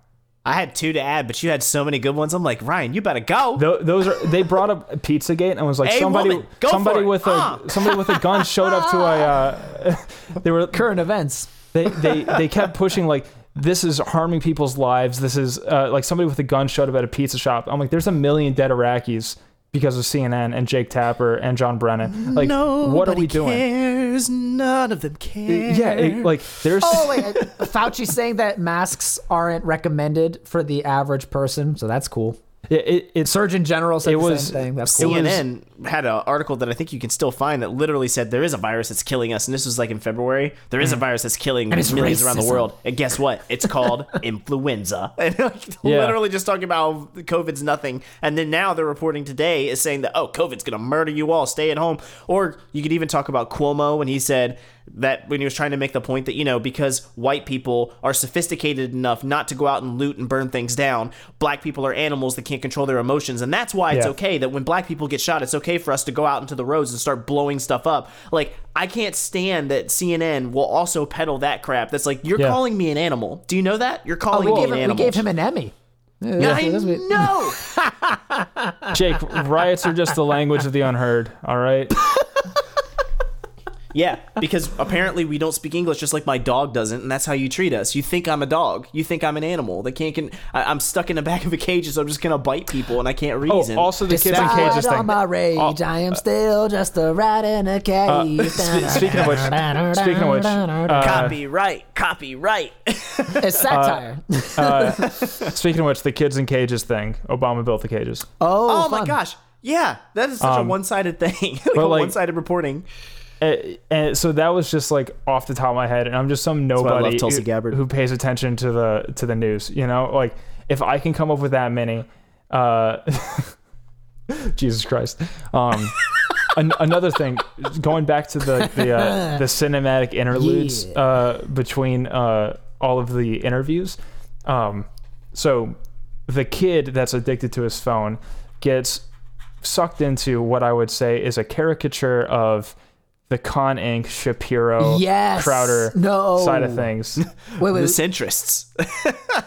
I had two to add, but you had so many good ones. I'm like, Ryan, you better go. Tho- those are they brought up Pizzagate and I was like Hey, somebody woman, go somebody for it. with a Ah. somebody with a gun showed up to a uh, they were current events. they they they kept pushing like this is harming people's lives. This is uh, like somebody with a gun showed up at a pizza shop. I'm like, there's a million dead Iraqis because of CNN and Jake Tapper and John Brennan. Like, what are we doing? Cares. None of them care. Yeah, it, like there's Oh wait, uh, Fauci's saying that masks aren't recommended for the average person, so that's cool. It, it, it's Surgeon General said It the was- same thing. That's cool. CNN had an article that I think you can still find that literally said there is a virus that's killing us, and this was like in February. There is a mm. virus that's killing it's millions around the world, and guess what? It's called influenza. And like, Yeah. literally just talking about COVID's nothing, and then now they're reporting today is saying that oh, COVID's gonna murder you all. Stay at home. Or you could even talk about Cuomo when he said that when he was trying to make the point that you know because white people are sophisticated enough not to go out and loot and burn things down black people are animals that can't control their emotions and that's why it's Yeah. okay that when black people get shot it's okay for us to go out into the roads and start blowing stuff up like i can't stand that cnn will also peddle that crap that's like you're Yeah. calling me an animal do you know that you're Oh, calling we me an him, we animal gave him an Emmy. Yeah, I know. Jake. riots are just the language of the unheard. All right. Yeah, because apparently we don't speak English just like my dog doesn't, and that's how you treat us. You think I'm a dog. You think I'm an animal. They can't. Can, I, I'm stuck in the back of a cage, so I'm just gonna bite people, and I can't Oh, reason. also the kids in Despite cages all thing. my rage, Oh. I am still just a rat in a cage. Spe- speaking of which, speaking of which, uh, copyright, copyright. it's satire. speaking of which, the kids in cages thing. Obama built the cages. oh, oh my gosh, yeah, that is such a one-sided thing, like a Um, like- one-sided reporting. And, and so that was just like off the top of my head and i'm just some why I love nobody who, who pays attention to the to the news you know? Like if i can come up with that many uh jesus christ. Um an, another thing going back to the the, uh, the cinematic interludes Yeah. uh between uh all of the interviews um so the kid that's addicted to his phone gets sucked into what I would say is a caricature of the Con Inc. Shapiro Yes. Crowder No. side of things. Wait, The centrists.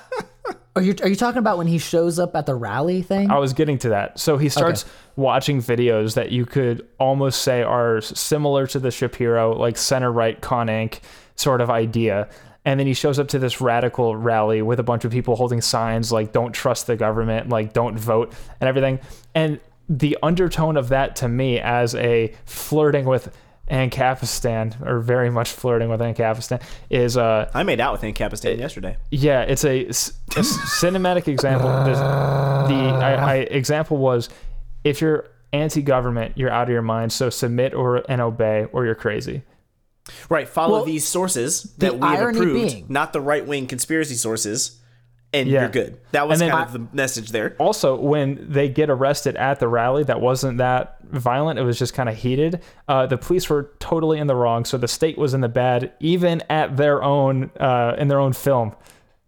Are you are you talking about when he shows up at the rally thing? I was getting to that. So he starts watching videos that you could almost say are similar to the Shapiro, like center right Con Inc. sort of idea. And then he shows up to this radical rally with a bunch of people holding signs like "Don't trust the government," like "Don't vote," and everything. And the undertone of that to me as a flirting with Ancapistan, or very much flirting with Ancapistan, is uh I made out with Ancapistan yesterday. yeah, it's a cinematic example. There's, the I, I, example was if you're anti-government, you're out of your mind. So submit or and obey, or you're crazy. Right. Follow Well, these sources that we have approved, being- not the right wing conspiracy sources, and Yeah. you're good. That was kind of the message there. Also, when they get arrested at the rally, that wasn't that violent. It was just kind of heated. Uh, the police were totally in the wrong, so the state was in the bad, even at their own uh, in their own film.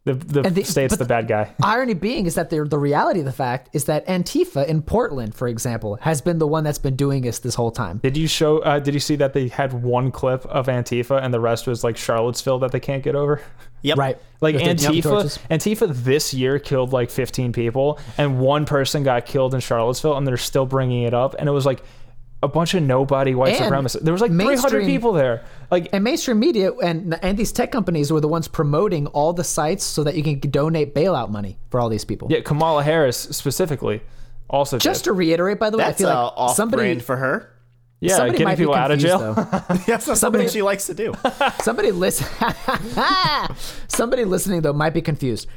The the, the- state's the bad guy. Irony being is that the the reality of the fact is that Antifa in Portland, for example, has been the one that's been doing this this whole time. Did you show? Uh, did you see that they had one clip of Antifa and the rest was like Charlottesville that they can't get over? Yep. Right. Like With Antifa, torches. Antifa this year killed like 15 people, and one person got killed in Charlottesville, and they're still bringing it up. And it was like a bunch of nobody white And supremacists. There was like 300 people there. Like And mainstream media and and these tech companies were the ones promoting all the sites so that you can donate bailout money for all these people. yeah, Kamala Harris specifically also Just did. to reiterate, by the way, That's I feel like off somebody for her. yeah, somebody getting might be people out of jail. though. That's not something she likes to do. Somebody listen. Somebody listening though might be confused.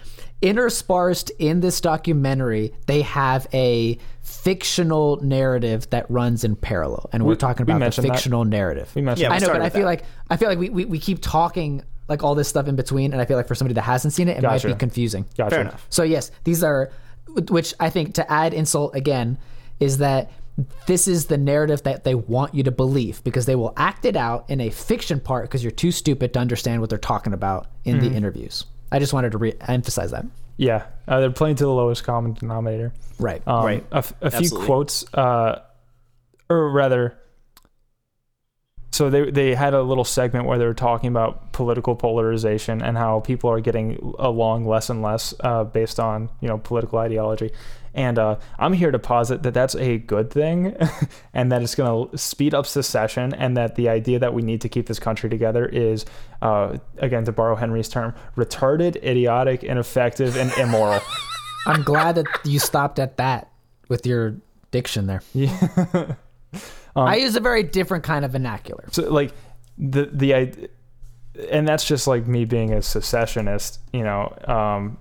Interspersed in this documentary, they have a fictional narrative that runs in parallel, and we're talking we about the mentioned that. fictional narrative. We mentioned Yeah, I know, but I feel that. like I feel like we, we, we keep talking like all this stuff in between, and I feel like for somebody that hasn't seen it, it Gotcha. might be confusing. Gotcha. Fair enough. So yes, these are, which I think to add insult again, is that this is the narrative that they want you to believe because they will act it out in a fiction part because you're too stupid to understand what they're talking about in Mm-hmm. the interviews. I just wanted to re- emphasize that. Yeah, uh, they're playing to the lowest common denominator. Right. Um, Right. A, f- a few quotes, uh, or rather, so they they had a little segment where they were talking about political polarization and how people are getting along less and less uh, based on you know political ideology. And uh, I'm here to posit that that's a good thing, and that it's going to speed up secession, and that the idea that we need to keep this country together is, uh, again, to borrow Henry's term, retarded, idiotic, ineffective, and immoral. I'm glad that you stopped at that with your diction there. Yeah. I use a very different kind of vernacular. so like the the id- and that's just like me being a secessionist you know um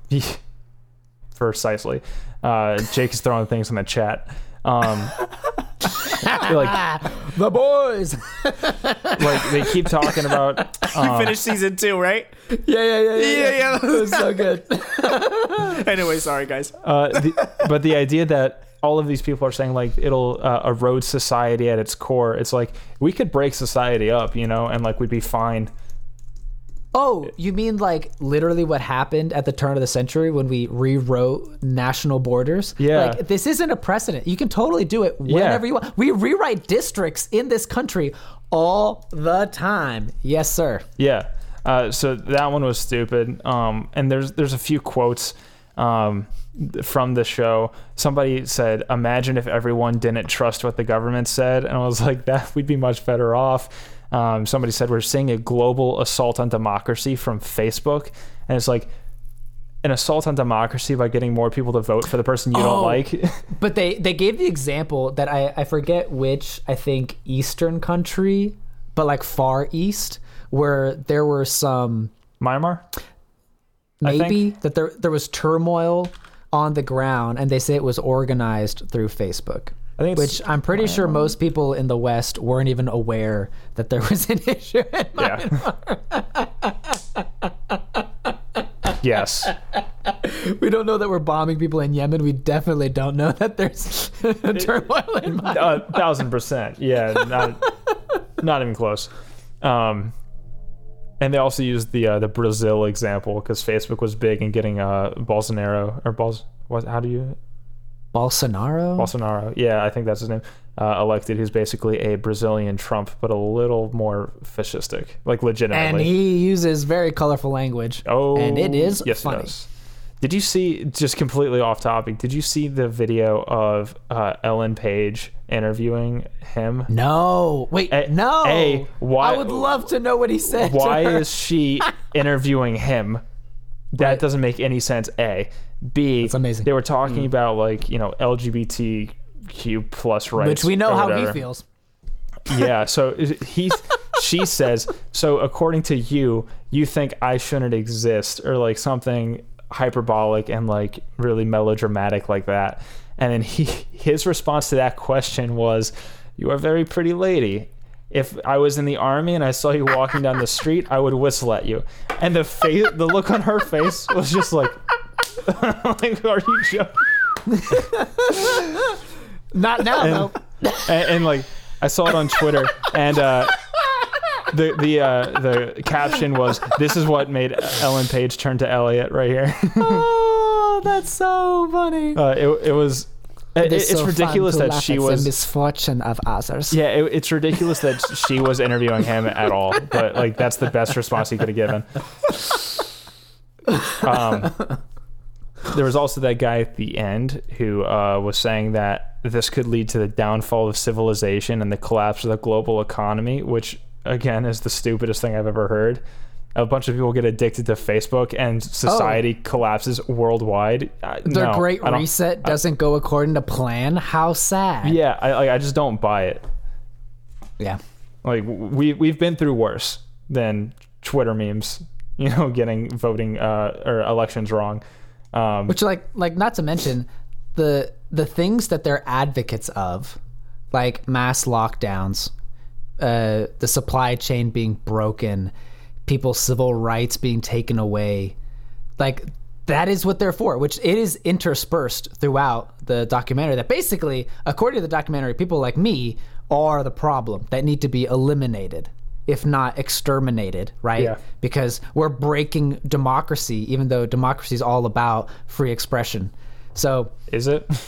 precisely uh jake is throwing things in the chat um like The boys. like they keep talking about um, finished season two, right? yeah, yeah, yeah, yeah. Yeah, yeah. It was so good. anyway, sorry guys. uh the, but the idea that all of these people are saying like it'll uh, erode society at its core it's like we could break society up you know and like we'd be fine Oh, you mean like literally what happened at the turn of the century when we rewrote national borders? Yeah. Like this isn't a precedent. You can totally do it whenever you want. We rewrite districts in this country all the time. Yes, sir. Yeah. Uh, so that one was stupid. Um, and there's there's a few quotes um, from the show. Somebody said, "Imagine if everyone didn't trust what the government said," and I was like, "That we'd be much better off." Um, somebody said, "We're seeing a global assault on democracy from Facebook," and it's like an assault on democracy by getting more people to vote for the person you don't Oh. like. But they they gave the example that I I forget which I think eastern country, but like far east where there were some Myanmar. Maybe that there there was turmoil on the ground and they say it was organized through Facebook. I think which I'm pretty sure most people in the West weren't even aware that there was an issue. In Yeah. yes. We don't know that we're bombing people in Yemen. We definitely don't know that there's turmoil in my. A thousand percent. Yeah, not not even close. Um, and they also used the uh, the Brazil example because Facebook was big in getting uh Bolsonaro or Bols what how do you Bolsonaro. Bolsonaro? Yeah, I think that's his name. Uh, elected, who's basically a Brazilian Trump, but a little more fascistic, like legitimately. and he uses very colorful language. oh, and it is yes, funny. It does. Did you see? Just completely off topic. Did you see the video of uh, Ellen Page interviewing him? No, wait, A- no. A, why- I would love to know what he said. why is she interviewing him? That Right. doesn't make any sense. A, B. That's amazing. Mm. They were talking about like you know LGBTQ plus rights, Which we know how whatever. he feels. yeah. So he, she says. So according to you, you think I shouldn't exist, or like something hyperbolic and like really melodramatic like that. And then he, his response to that question was, "You are a very pretty lady." If I was in the army and I saw you walking down the street, I would whistle at you. And the face, the look on her face was just like, like, are you joking? Not now, though. and, and like I saw it on Twitter, and uh, the the uh, the caption was, "This is what made Ellen Page turn to Elliot." Right here, Oh, that's so funny. uh, it it was. It, is it's so ridiculous that she at the was. misfortune of others. Yeah, it, it's ridiculous that she was interviewing him at all. But like, that's the best response he could have given. Um, there was also that guy at the end who uh, was saying that this could lead to the downfall of civilization and the collapse of the global economy, which again is the stupidest thing I've ever heard. A bunch of people get addicted to Facebook and society collapses worldwide. Uh, The no, Great Reset doesn't go according to plan. How sad. Yeah, I, like, I just don't buy it. Yeah. Like we we've been through worse than Twitter memes, you know, getting voting uh, or elections wrong. Um, Which like like not to mention the the things that they're advocates of, like mass lockdowns, uh, the supply chain being broken, people's civil rights being taken away, like that is what they're for. Which it is interspersed throughout the documentary. That basically, according to the documentary, people like me are the problem that need to be eliminated. If not exterminated, right? Yeah. because we're breaking democracy, even though democracy is all about free expression. So is it?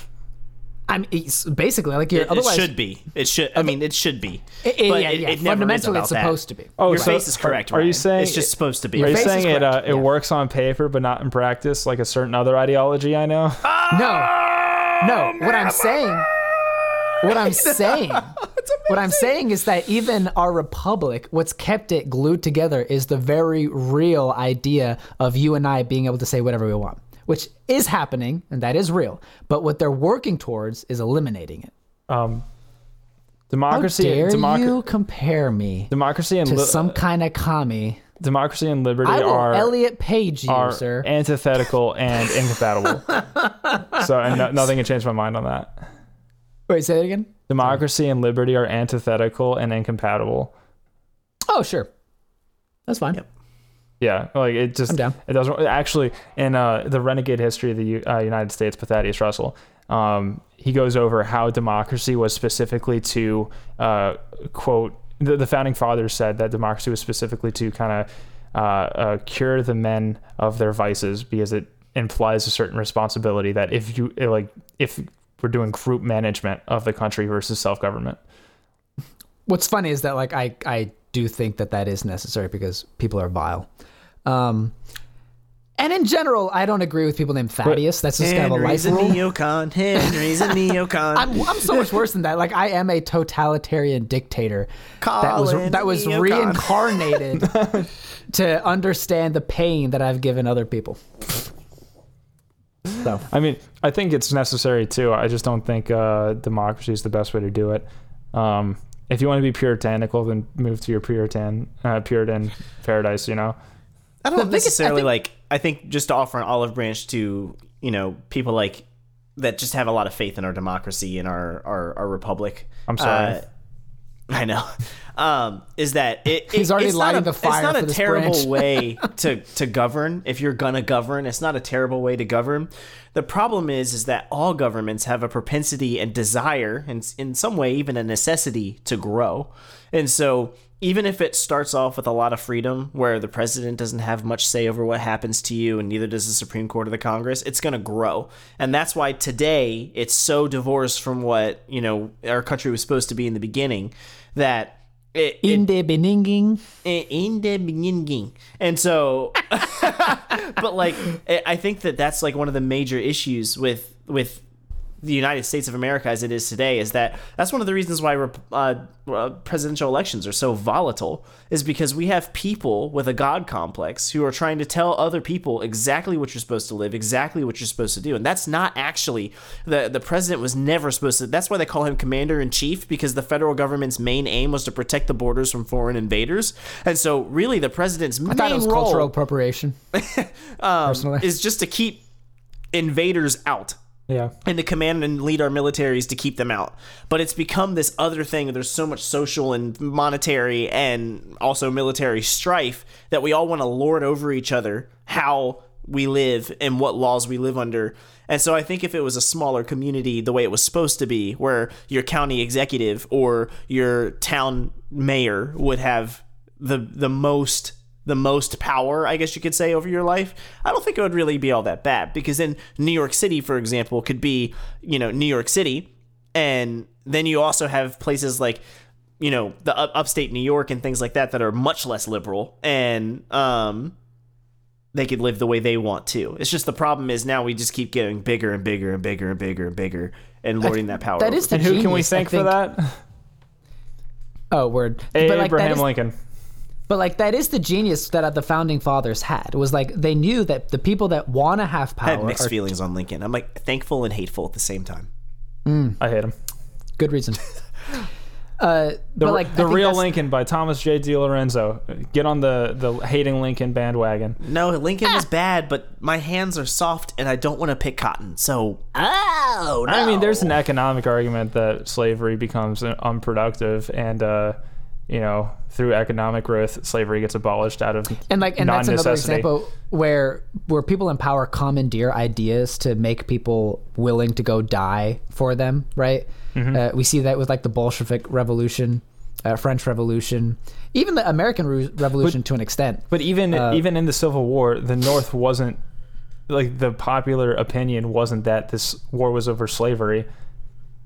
I'm it's basically like you're It, it otherwise should be. It should. I mean, it should be. It- it- But yeah, it- yeah. it never is Fundamentally, it's about that. supposed to be. Oh, Your so face is correct. Are, are you Ryan. saying it's just supposed to be? Are you saying it uh, it yeah. works on paper but not in practice, like a certain other ideology I know? No, no. What I'm saying, what I'm saying, what I'm saying is that even our republic, what's kept it glued together is the very real idea of you and I being able to say whatever we want, which is happening and that is real. But what they're working towards is eliminating it. Um, How democracy, dare democ- you compare me democracy and to li- some kind of commie? democracy and liberty I will are Elliot Page you, are sir. antithetical and incompatible. so, and no, nothing can change my mind on that. Wait, say that again. Democracy and liberty are antithetical and incompatible. Oh, sure. That's fine. Yeah, like it just I'm down. it doesn't actually in uh, the renegade history of the U- uh, United States, Thaddeus Russell. Um, he goes over how democracy was specifically to uh, quote the, the founding fathers said that democracy was specifically to kind of uh, uh, cure the men of their vices because it implies a certain responsibility that if you like if we're doing group management of the country versus self government. What's funny is that like I I do think that that is necessary because people are vile. Um, and in general, I don't agree with people named Thaddeus. That's just kind of a life Henry's a rule. neocon. Henry's a neocon. I'm, I'm so much worse than that. Like I am a totalitarian dictator that was that was neocon. reincarnated to understand the pain that I've given other people. So I mean, I think it's necessary too. I just don't think uh, democracy is the best way to do it. Um, if you want to be puritanical, then move to your Puritan uh, Puritan paradise. You know, I don't The biggest- I necessarily think- like. I think just to offer an olive branch to you know people like that just have a lot of faith in our democracy and our our, our republic. I'm sorry. Uh, I know. Um, is that it? He's already lighting a- the fire It's not a terrible way to to govern. If you're gonna govern, it's not a terrible way to govern. The problem is, is that all governments have a propensity and desire, and in some way, even a necessity to grow. And so, even if it starts off with a lot of freedom, where the president doesn't have much say over what happens to you, and neither does the Supreme Court or the Congress, it's going to grow. And that's why today it's so divorced from what you know our country was supposed to be in the beginning. That it, it in the beninging. Eh, in the beginning. And so, but like, I- I think that that's like one of the major issues with with the United States of America as it is today is that that's one of the reasons why uh, uh, presidential elections are so volatile is because we have people with a god complex who are trying to tell other people exactly what you're supposed to live, exactly what you're supposed to do, and that's not actually the the president was never supposed to. That's why they call him commander in chief because the federal government's main aim was to protect the borders from foreign invaders, and so really the president's I main thought it was role cultural appropriation. personally. is just to keep invaders out Yeah. and to command and lead our militaries to keep them out. But it's become this other thing. There's so much social and monetary and also military strife that we all want to lord over each other how we live and what laws we live under. And so I think if it was a smaller community the way it was supposed to be, where your county executive or your town mayor would have the the most the most power, I guess you could say, over your life, I don't think it would really be all that bad. Because then New York City, for example, could be, you know, New York City, and then you also have places like, you know, the up- upstate New York and things like that that are much less liberal, and um, they could live the way they want to. It's just the problem is now we just keep getting bigger and bigger and bigger and bigger and bigger and lording that power. That over is the And who can we genius, I thank for that? Oh, word. But like that Abraham is, Lincoln. But like that is the genius that the founding fathers had. It was like they knew that the people that want to have I had mixed are feelings on Lincoln. I'm like thankful and hateful at the same time. I hate him. good reason. Uh, The, but like the real Lincoln by Thomas J. DiLorenzo. Get on the the hating Lincoln bandwagon. No, Lincoln was bad, but my hands are soft and I don't want to pick cotton. So, Oh, no. I mean, there's an economic argument that slavery becomes unproductive, and uh, you know, through economic growth, slavery gets abolished out of and like and that's another example where where people in power commandeer ideas to make people willing to go die for them right Mm-hmm. uh, we see that with like the bolshevik revolution uh, french revolution even the american Re- revolution to an extent But even Uh, even in the Civil War, the North wasn't like the popular opinion wasn't that this war was over slavery.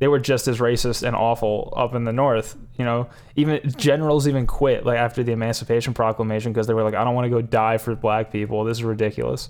They were just as racist and awful up in the North. You know, even generals even quit like after the Emancipation Proclamation because they were like, I don't want to go die for black people. This is ridiculous.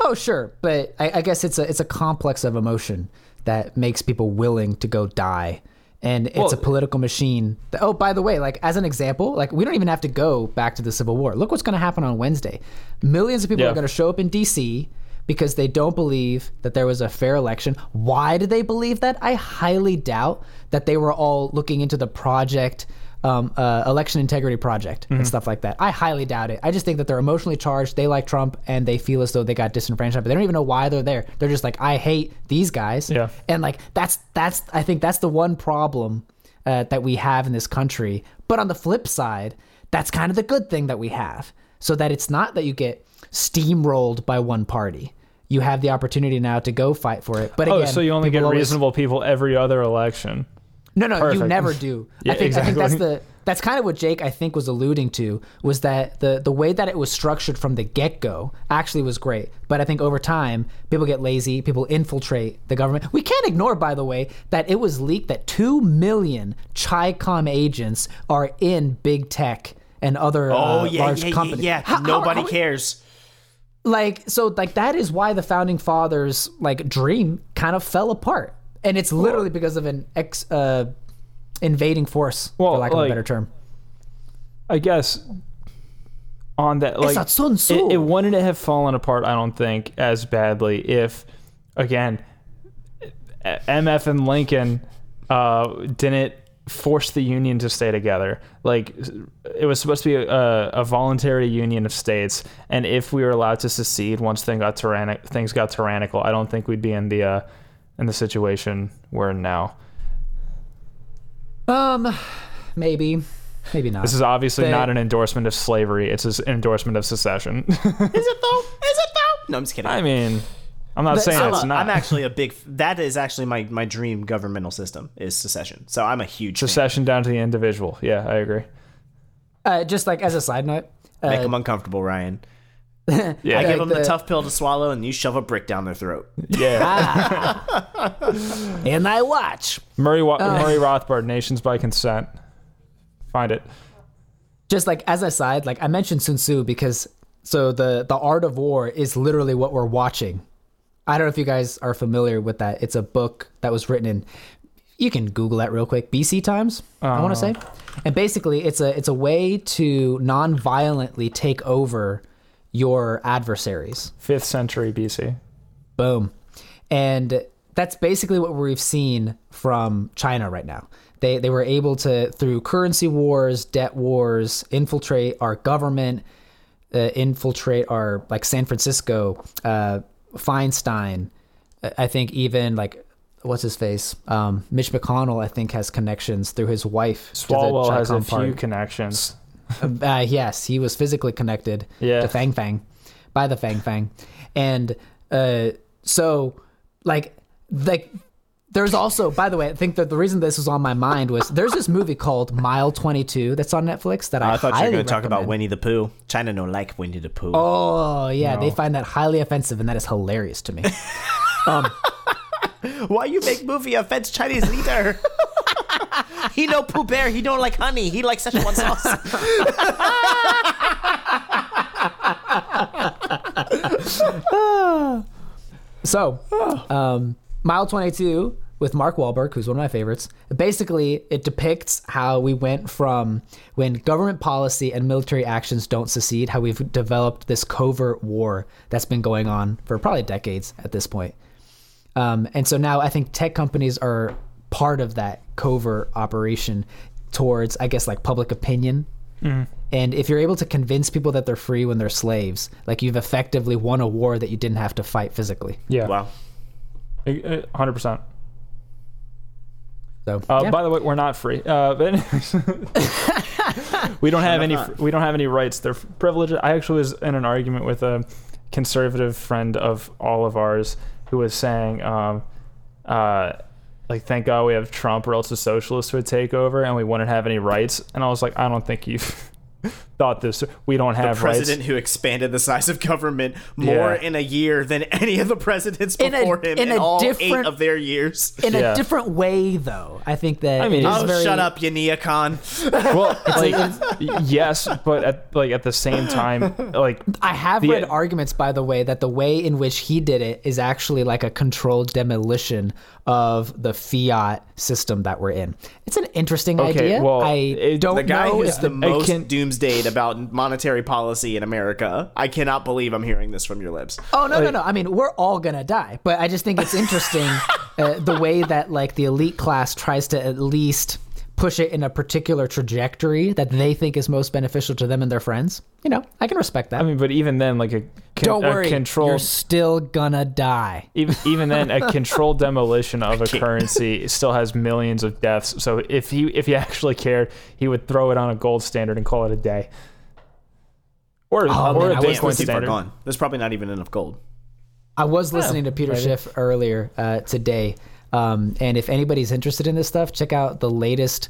oh sure but I, I guess it's a it's a complex of emotion that makes people willing to go die and it's Well- a political machine that, oh by the way like as an example like we don't even have to go back to the civil war look what's going to happen on wednesday millions of people Yeah. are going to show up in dc because they don't believe that there was a fair election why do they believe that i highly doubt that they were all looking into the project um, uh, election integrity project and stuff like that. I highly doubt it. I just think that they're emotionally charged. They like Trump and they feel as though they got disenfranchised, but they don't even know why they're there. They're just like, I hate these guys. Yeah. And like that's that's I think that's the one problem uh, that we have in this country. But on the flip side, that's kind of the good thing that we have, so that it's not that you get steamrolled by one party. You have the opportunity now to go fight for it. But Oh, so you only people get always- reasonable people every other election. no, no, you never do. Yeah, I think I think that's the that's kind of what Jake I think was alluding to was that the the way that it was structured from the get go actually was great. But I think over time people get lazy, people infiltrate the government. We can't ignore, by the way, that it was leaked that two million Chicom agents are in big tech and other oh uh, yeah, large yeah, yeah, companies. yeah. How- how- Nobody how- cares. Like so like that is why the founding fathers like dream kind of fell apart and it's literally because of an ex uh invading force Well, for lack of like- a better term I guess on that like a Sun Tzu. it, it wouldn't have fallen apart I don't think as badly if again MF and Lincoln uh, didn't force the union to stay together like it was supposed to be a, a voluntary union of states and if we were allowed to secede once thing got tyrannic things got tyrannical I don't think we'd be in the uh, in the situation we're in now um maybe maybe not this is obviously They- not an endorsement of slavery it's an endorsement of secession Is it though? Is it though? No, I'm just kidding. I mean, I'm not saying I'm, it's a, not. I'm actually a big. That is actually my my dream governmental system is secession. So I'm a huge fan. secession down to the individual. Yeah, I agree. uh, just like as a side note Make uh, them uncomfortable, Ryan. Yeah, I give like them the, the- tough pill to swallow, and you shove a brick down their throat. yeah. and I watch Murray Wa- Murray Rothbard, Nations by Consent. Find it. just like as a side like I mentioned Sun Tzu because so the the art of war is literally what we're watching I don't know if you guys are familiar with that. It's a book that was written in. You can Google that real quick. BC times, I want to say, and basically, it's a it's a way to non-violently take over your adversaries. Fifth century BC. Boom. And that's basically what we've seen from China right now. They they were able to through currency wars, debt wars, infiltrate our government, uh, infiltrate our like San Francisco, uh, Feinstein. uh, I think even like what's his face, um, Mitch McConnell. I think has connections through his wife. to the Swalwell has a Chicom few connections. Uh, yes, he was physically connected Yeah. to Fang Fang by the Fang Fang, and uh, so like like there's also by the way, I think that the reason this was on my mind was there's this movie called Mile 22 that's on Netflix that I, Oh, I thought you were going to talk about. Winnie the Pooh. China no like Winnie the Pooh. Oh yeah, they find that highly offensive, and that is hilarious to me. Why you make movie offense Chinese leader? he no Pooh Bear. He don't like honey. He likes Szechuan sauce. So, um, Mile 22 with Mark Wahlberg, who's one of my favorites. Basically, it depicts how we went from when government policy and military actions don't secede, how we've developed this covert war that's been going on for probably decades at this point. Um, and so now I think tech companies are part of that covert operation towards, I guess, like public opinion. And if you're able to convince people that they're free when they're slaves, like you've effectively won a war that you didn't have to fight physically. Yeah. wow. Hundred percent. So, Uh, yeah. By the way, we're not free. Uh, but anyways, we don't have any. not. We don't have any rights. They're privileged. I actually was in an argument with a conservative friend of all of ours who was saying, um, uh, like, thank God we have Trump, or else the socialists would take over and we wouldn't have any rights. And I was like, I don't think you've thought this. We don't have The president rights. who expanded the size of government more Yeah. in a year than any of the presidents In a- before him in in, a all eight of their years. in Yeah. a different way, though, I think that I mean, it is Oh, very, shut up, Yania Khan. Well, like, yes, but at like at the same time, like I have The- read arguments, by the way, that the way in which he did it is actually like a controlled demolition of the fiat system that we're in. It's an interesting Okay, idea. well, I it- don't The guy know who's the the most can- doomsdayed about monetary policy in America. I cannot believe I'm hearing this from your lips. Oh no, no, no! I mean, we're all gonna die, but I just think it's interesting uh, the way that like the elite class tries to at least push it in a particular trajectory that they think is most beneficial to them and their friends. You know, I can respect that. I mean, but even then, like a, con- don't a worry, you're controlled still gonna die. even even then a controlled demolition of a currency still has millions of deaths. So if he if he actually cared, he would throw it on a gold standard and call it a day. Or Oh, or man, a I was Bitcoin standard. gone. There's probably not even enough gold. I was listening to Peter maybe. Schiff earlier uh, today, um, and if anybody's interested in this stuff, check out the latest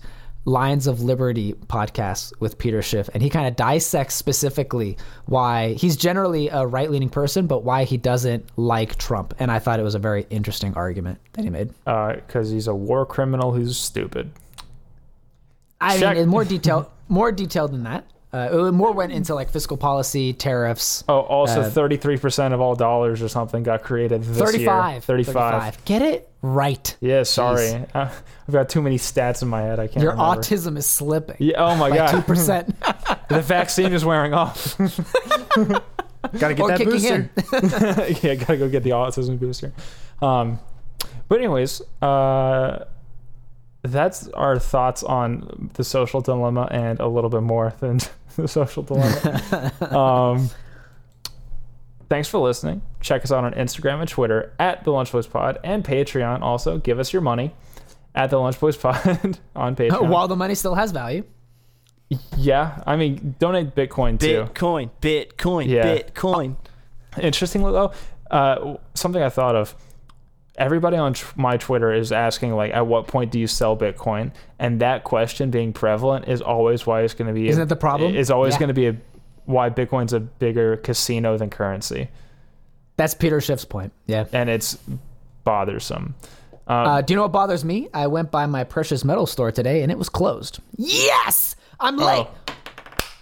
Lions of Liberty podcast with Peter Schiff, and he kind of dissects specifically why he's generally a right-leaning person, but why he doesn't like Trump. And I thought it was a very interesting argument that he made. because he's a war criminal who's stupid. I Check. mean, more detail, more detailed than that. Uh, more went into like fiscal policy, tariffs. Oh, also Uh, thirty three percent of all dollars or something got created this 35, year. Thirty five. Get it right. Yeah, sorry, uh, I've got too many stats in my head. I can't. Your remember. autism is slipping. Yeah, oh my God. 2%. the vaccine is wearing off. Gotta get or that kicking booster. in. yeah, gotta go get the autism booster. Um, but anyways, uh, that's our thoughts on the social dilemma and a little bit more than the social dilemma. um, thanks for listening. Check us out on Instagram and Twitter at the Lunch Boys Pod and Patreon. Also, give us your money at the Lunch Boys Pod on Patreon. While the money still has value. yeah, I mean, donate Bitcoin too. Bitcoin, Bitcoin, Yeah. Bitcoin. Interestingly though, uh, something I thought of. Everybody on tr- my Twitter is asking like, at what point do you sell Bitcoin? And that question being prevalent is always why it's going to be. Isn't it the problem? Is always Yeah. going to be a, why Bitcoin's a bigger casino than currency, That's Peter Schiff's point. Yeah. and it's bothersome. Uh, do you know what bothers me? I went by my precious metal store today and it was closed. Yes! I'm late.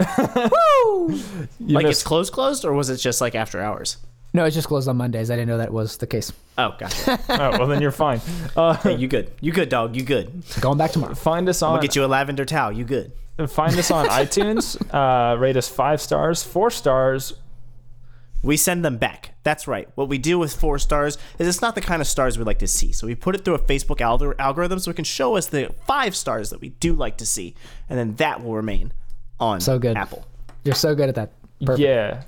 Oh. Woo! You like missed- it's closed, closed, or was it just like after hours? No, it's just closed on Mondays. I didn't know that was the case. Oh, gotcha. Oh, well, then you're fine. Uh, hey, you good? You good, dog? You good? Going back tomorrow. find us on. I'll on get you a lavender towel. You good? find us on iTunes. Uh, rate us five stars, four stars. We send them back. That's right. What we do with four stars is it's not the kind of stars we like to see. So we put it through a Facebook algor- algorithm so it can show us the five stars that we do like to see, and then that will remain on So good. Apple. You're so good at that. Perfect. Yeah.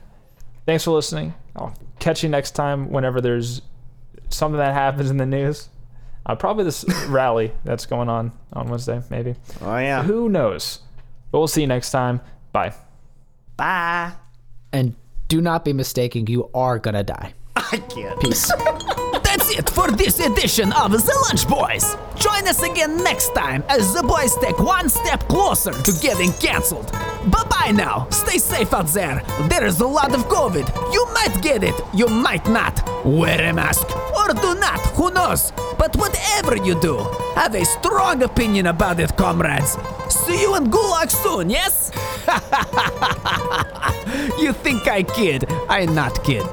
Thanks for listening. I'll catch you next time whenever there's something that happens in the news. Uh, probably this rally that's going on on Wednesday, maybe. Oh yeah. Who knows? But we'll see you next time. Bye. Bye. And do not be mistaken. You are gonna die. I can't. Peace. That's it for this edition of The Lunch Boys. Join us again next time as the boys take one step closer to getting cancelled. Bye bye now. Stay safe out there. There is a lot of COVID. You might get it, you might not. Wear a mask or do not, who knows? But whatever you do, have a strong opinion about it, comrades. See you in Gulag soon, yes? you think I kid? I not kid.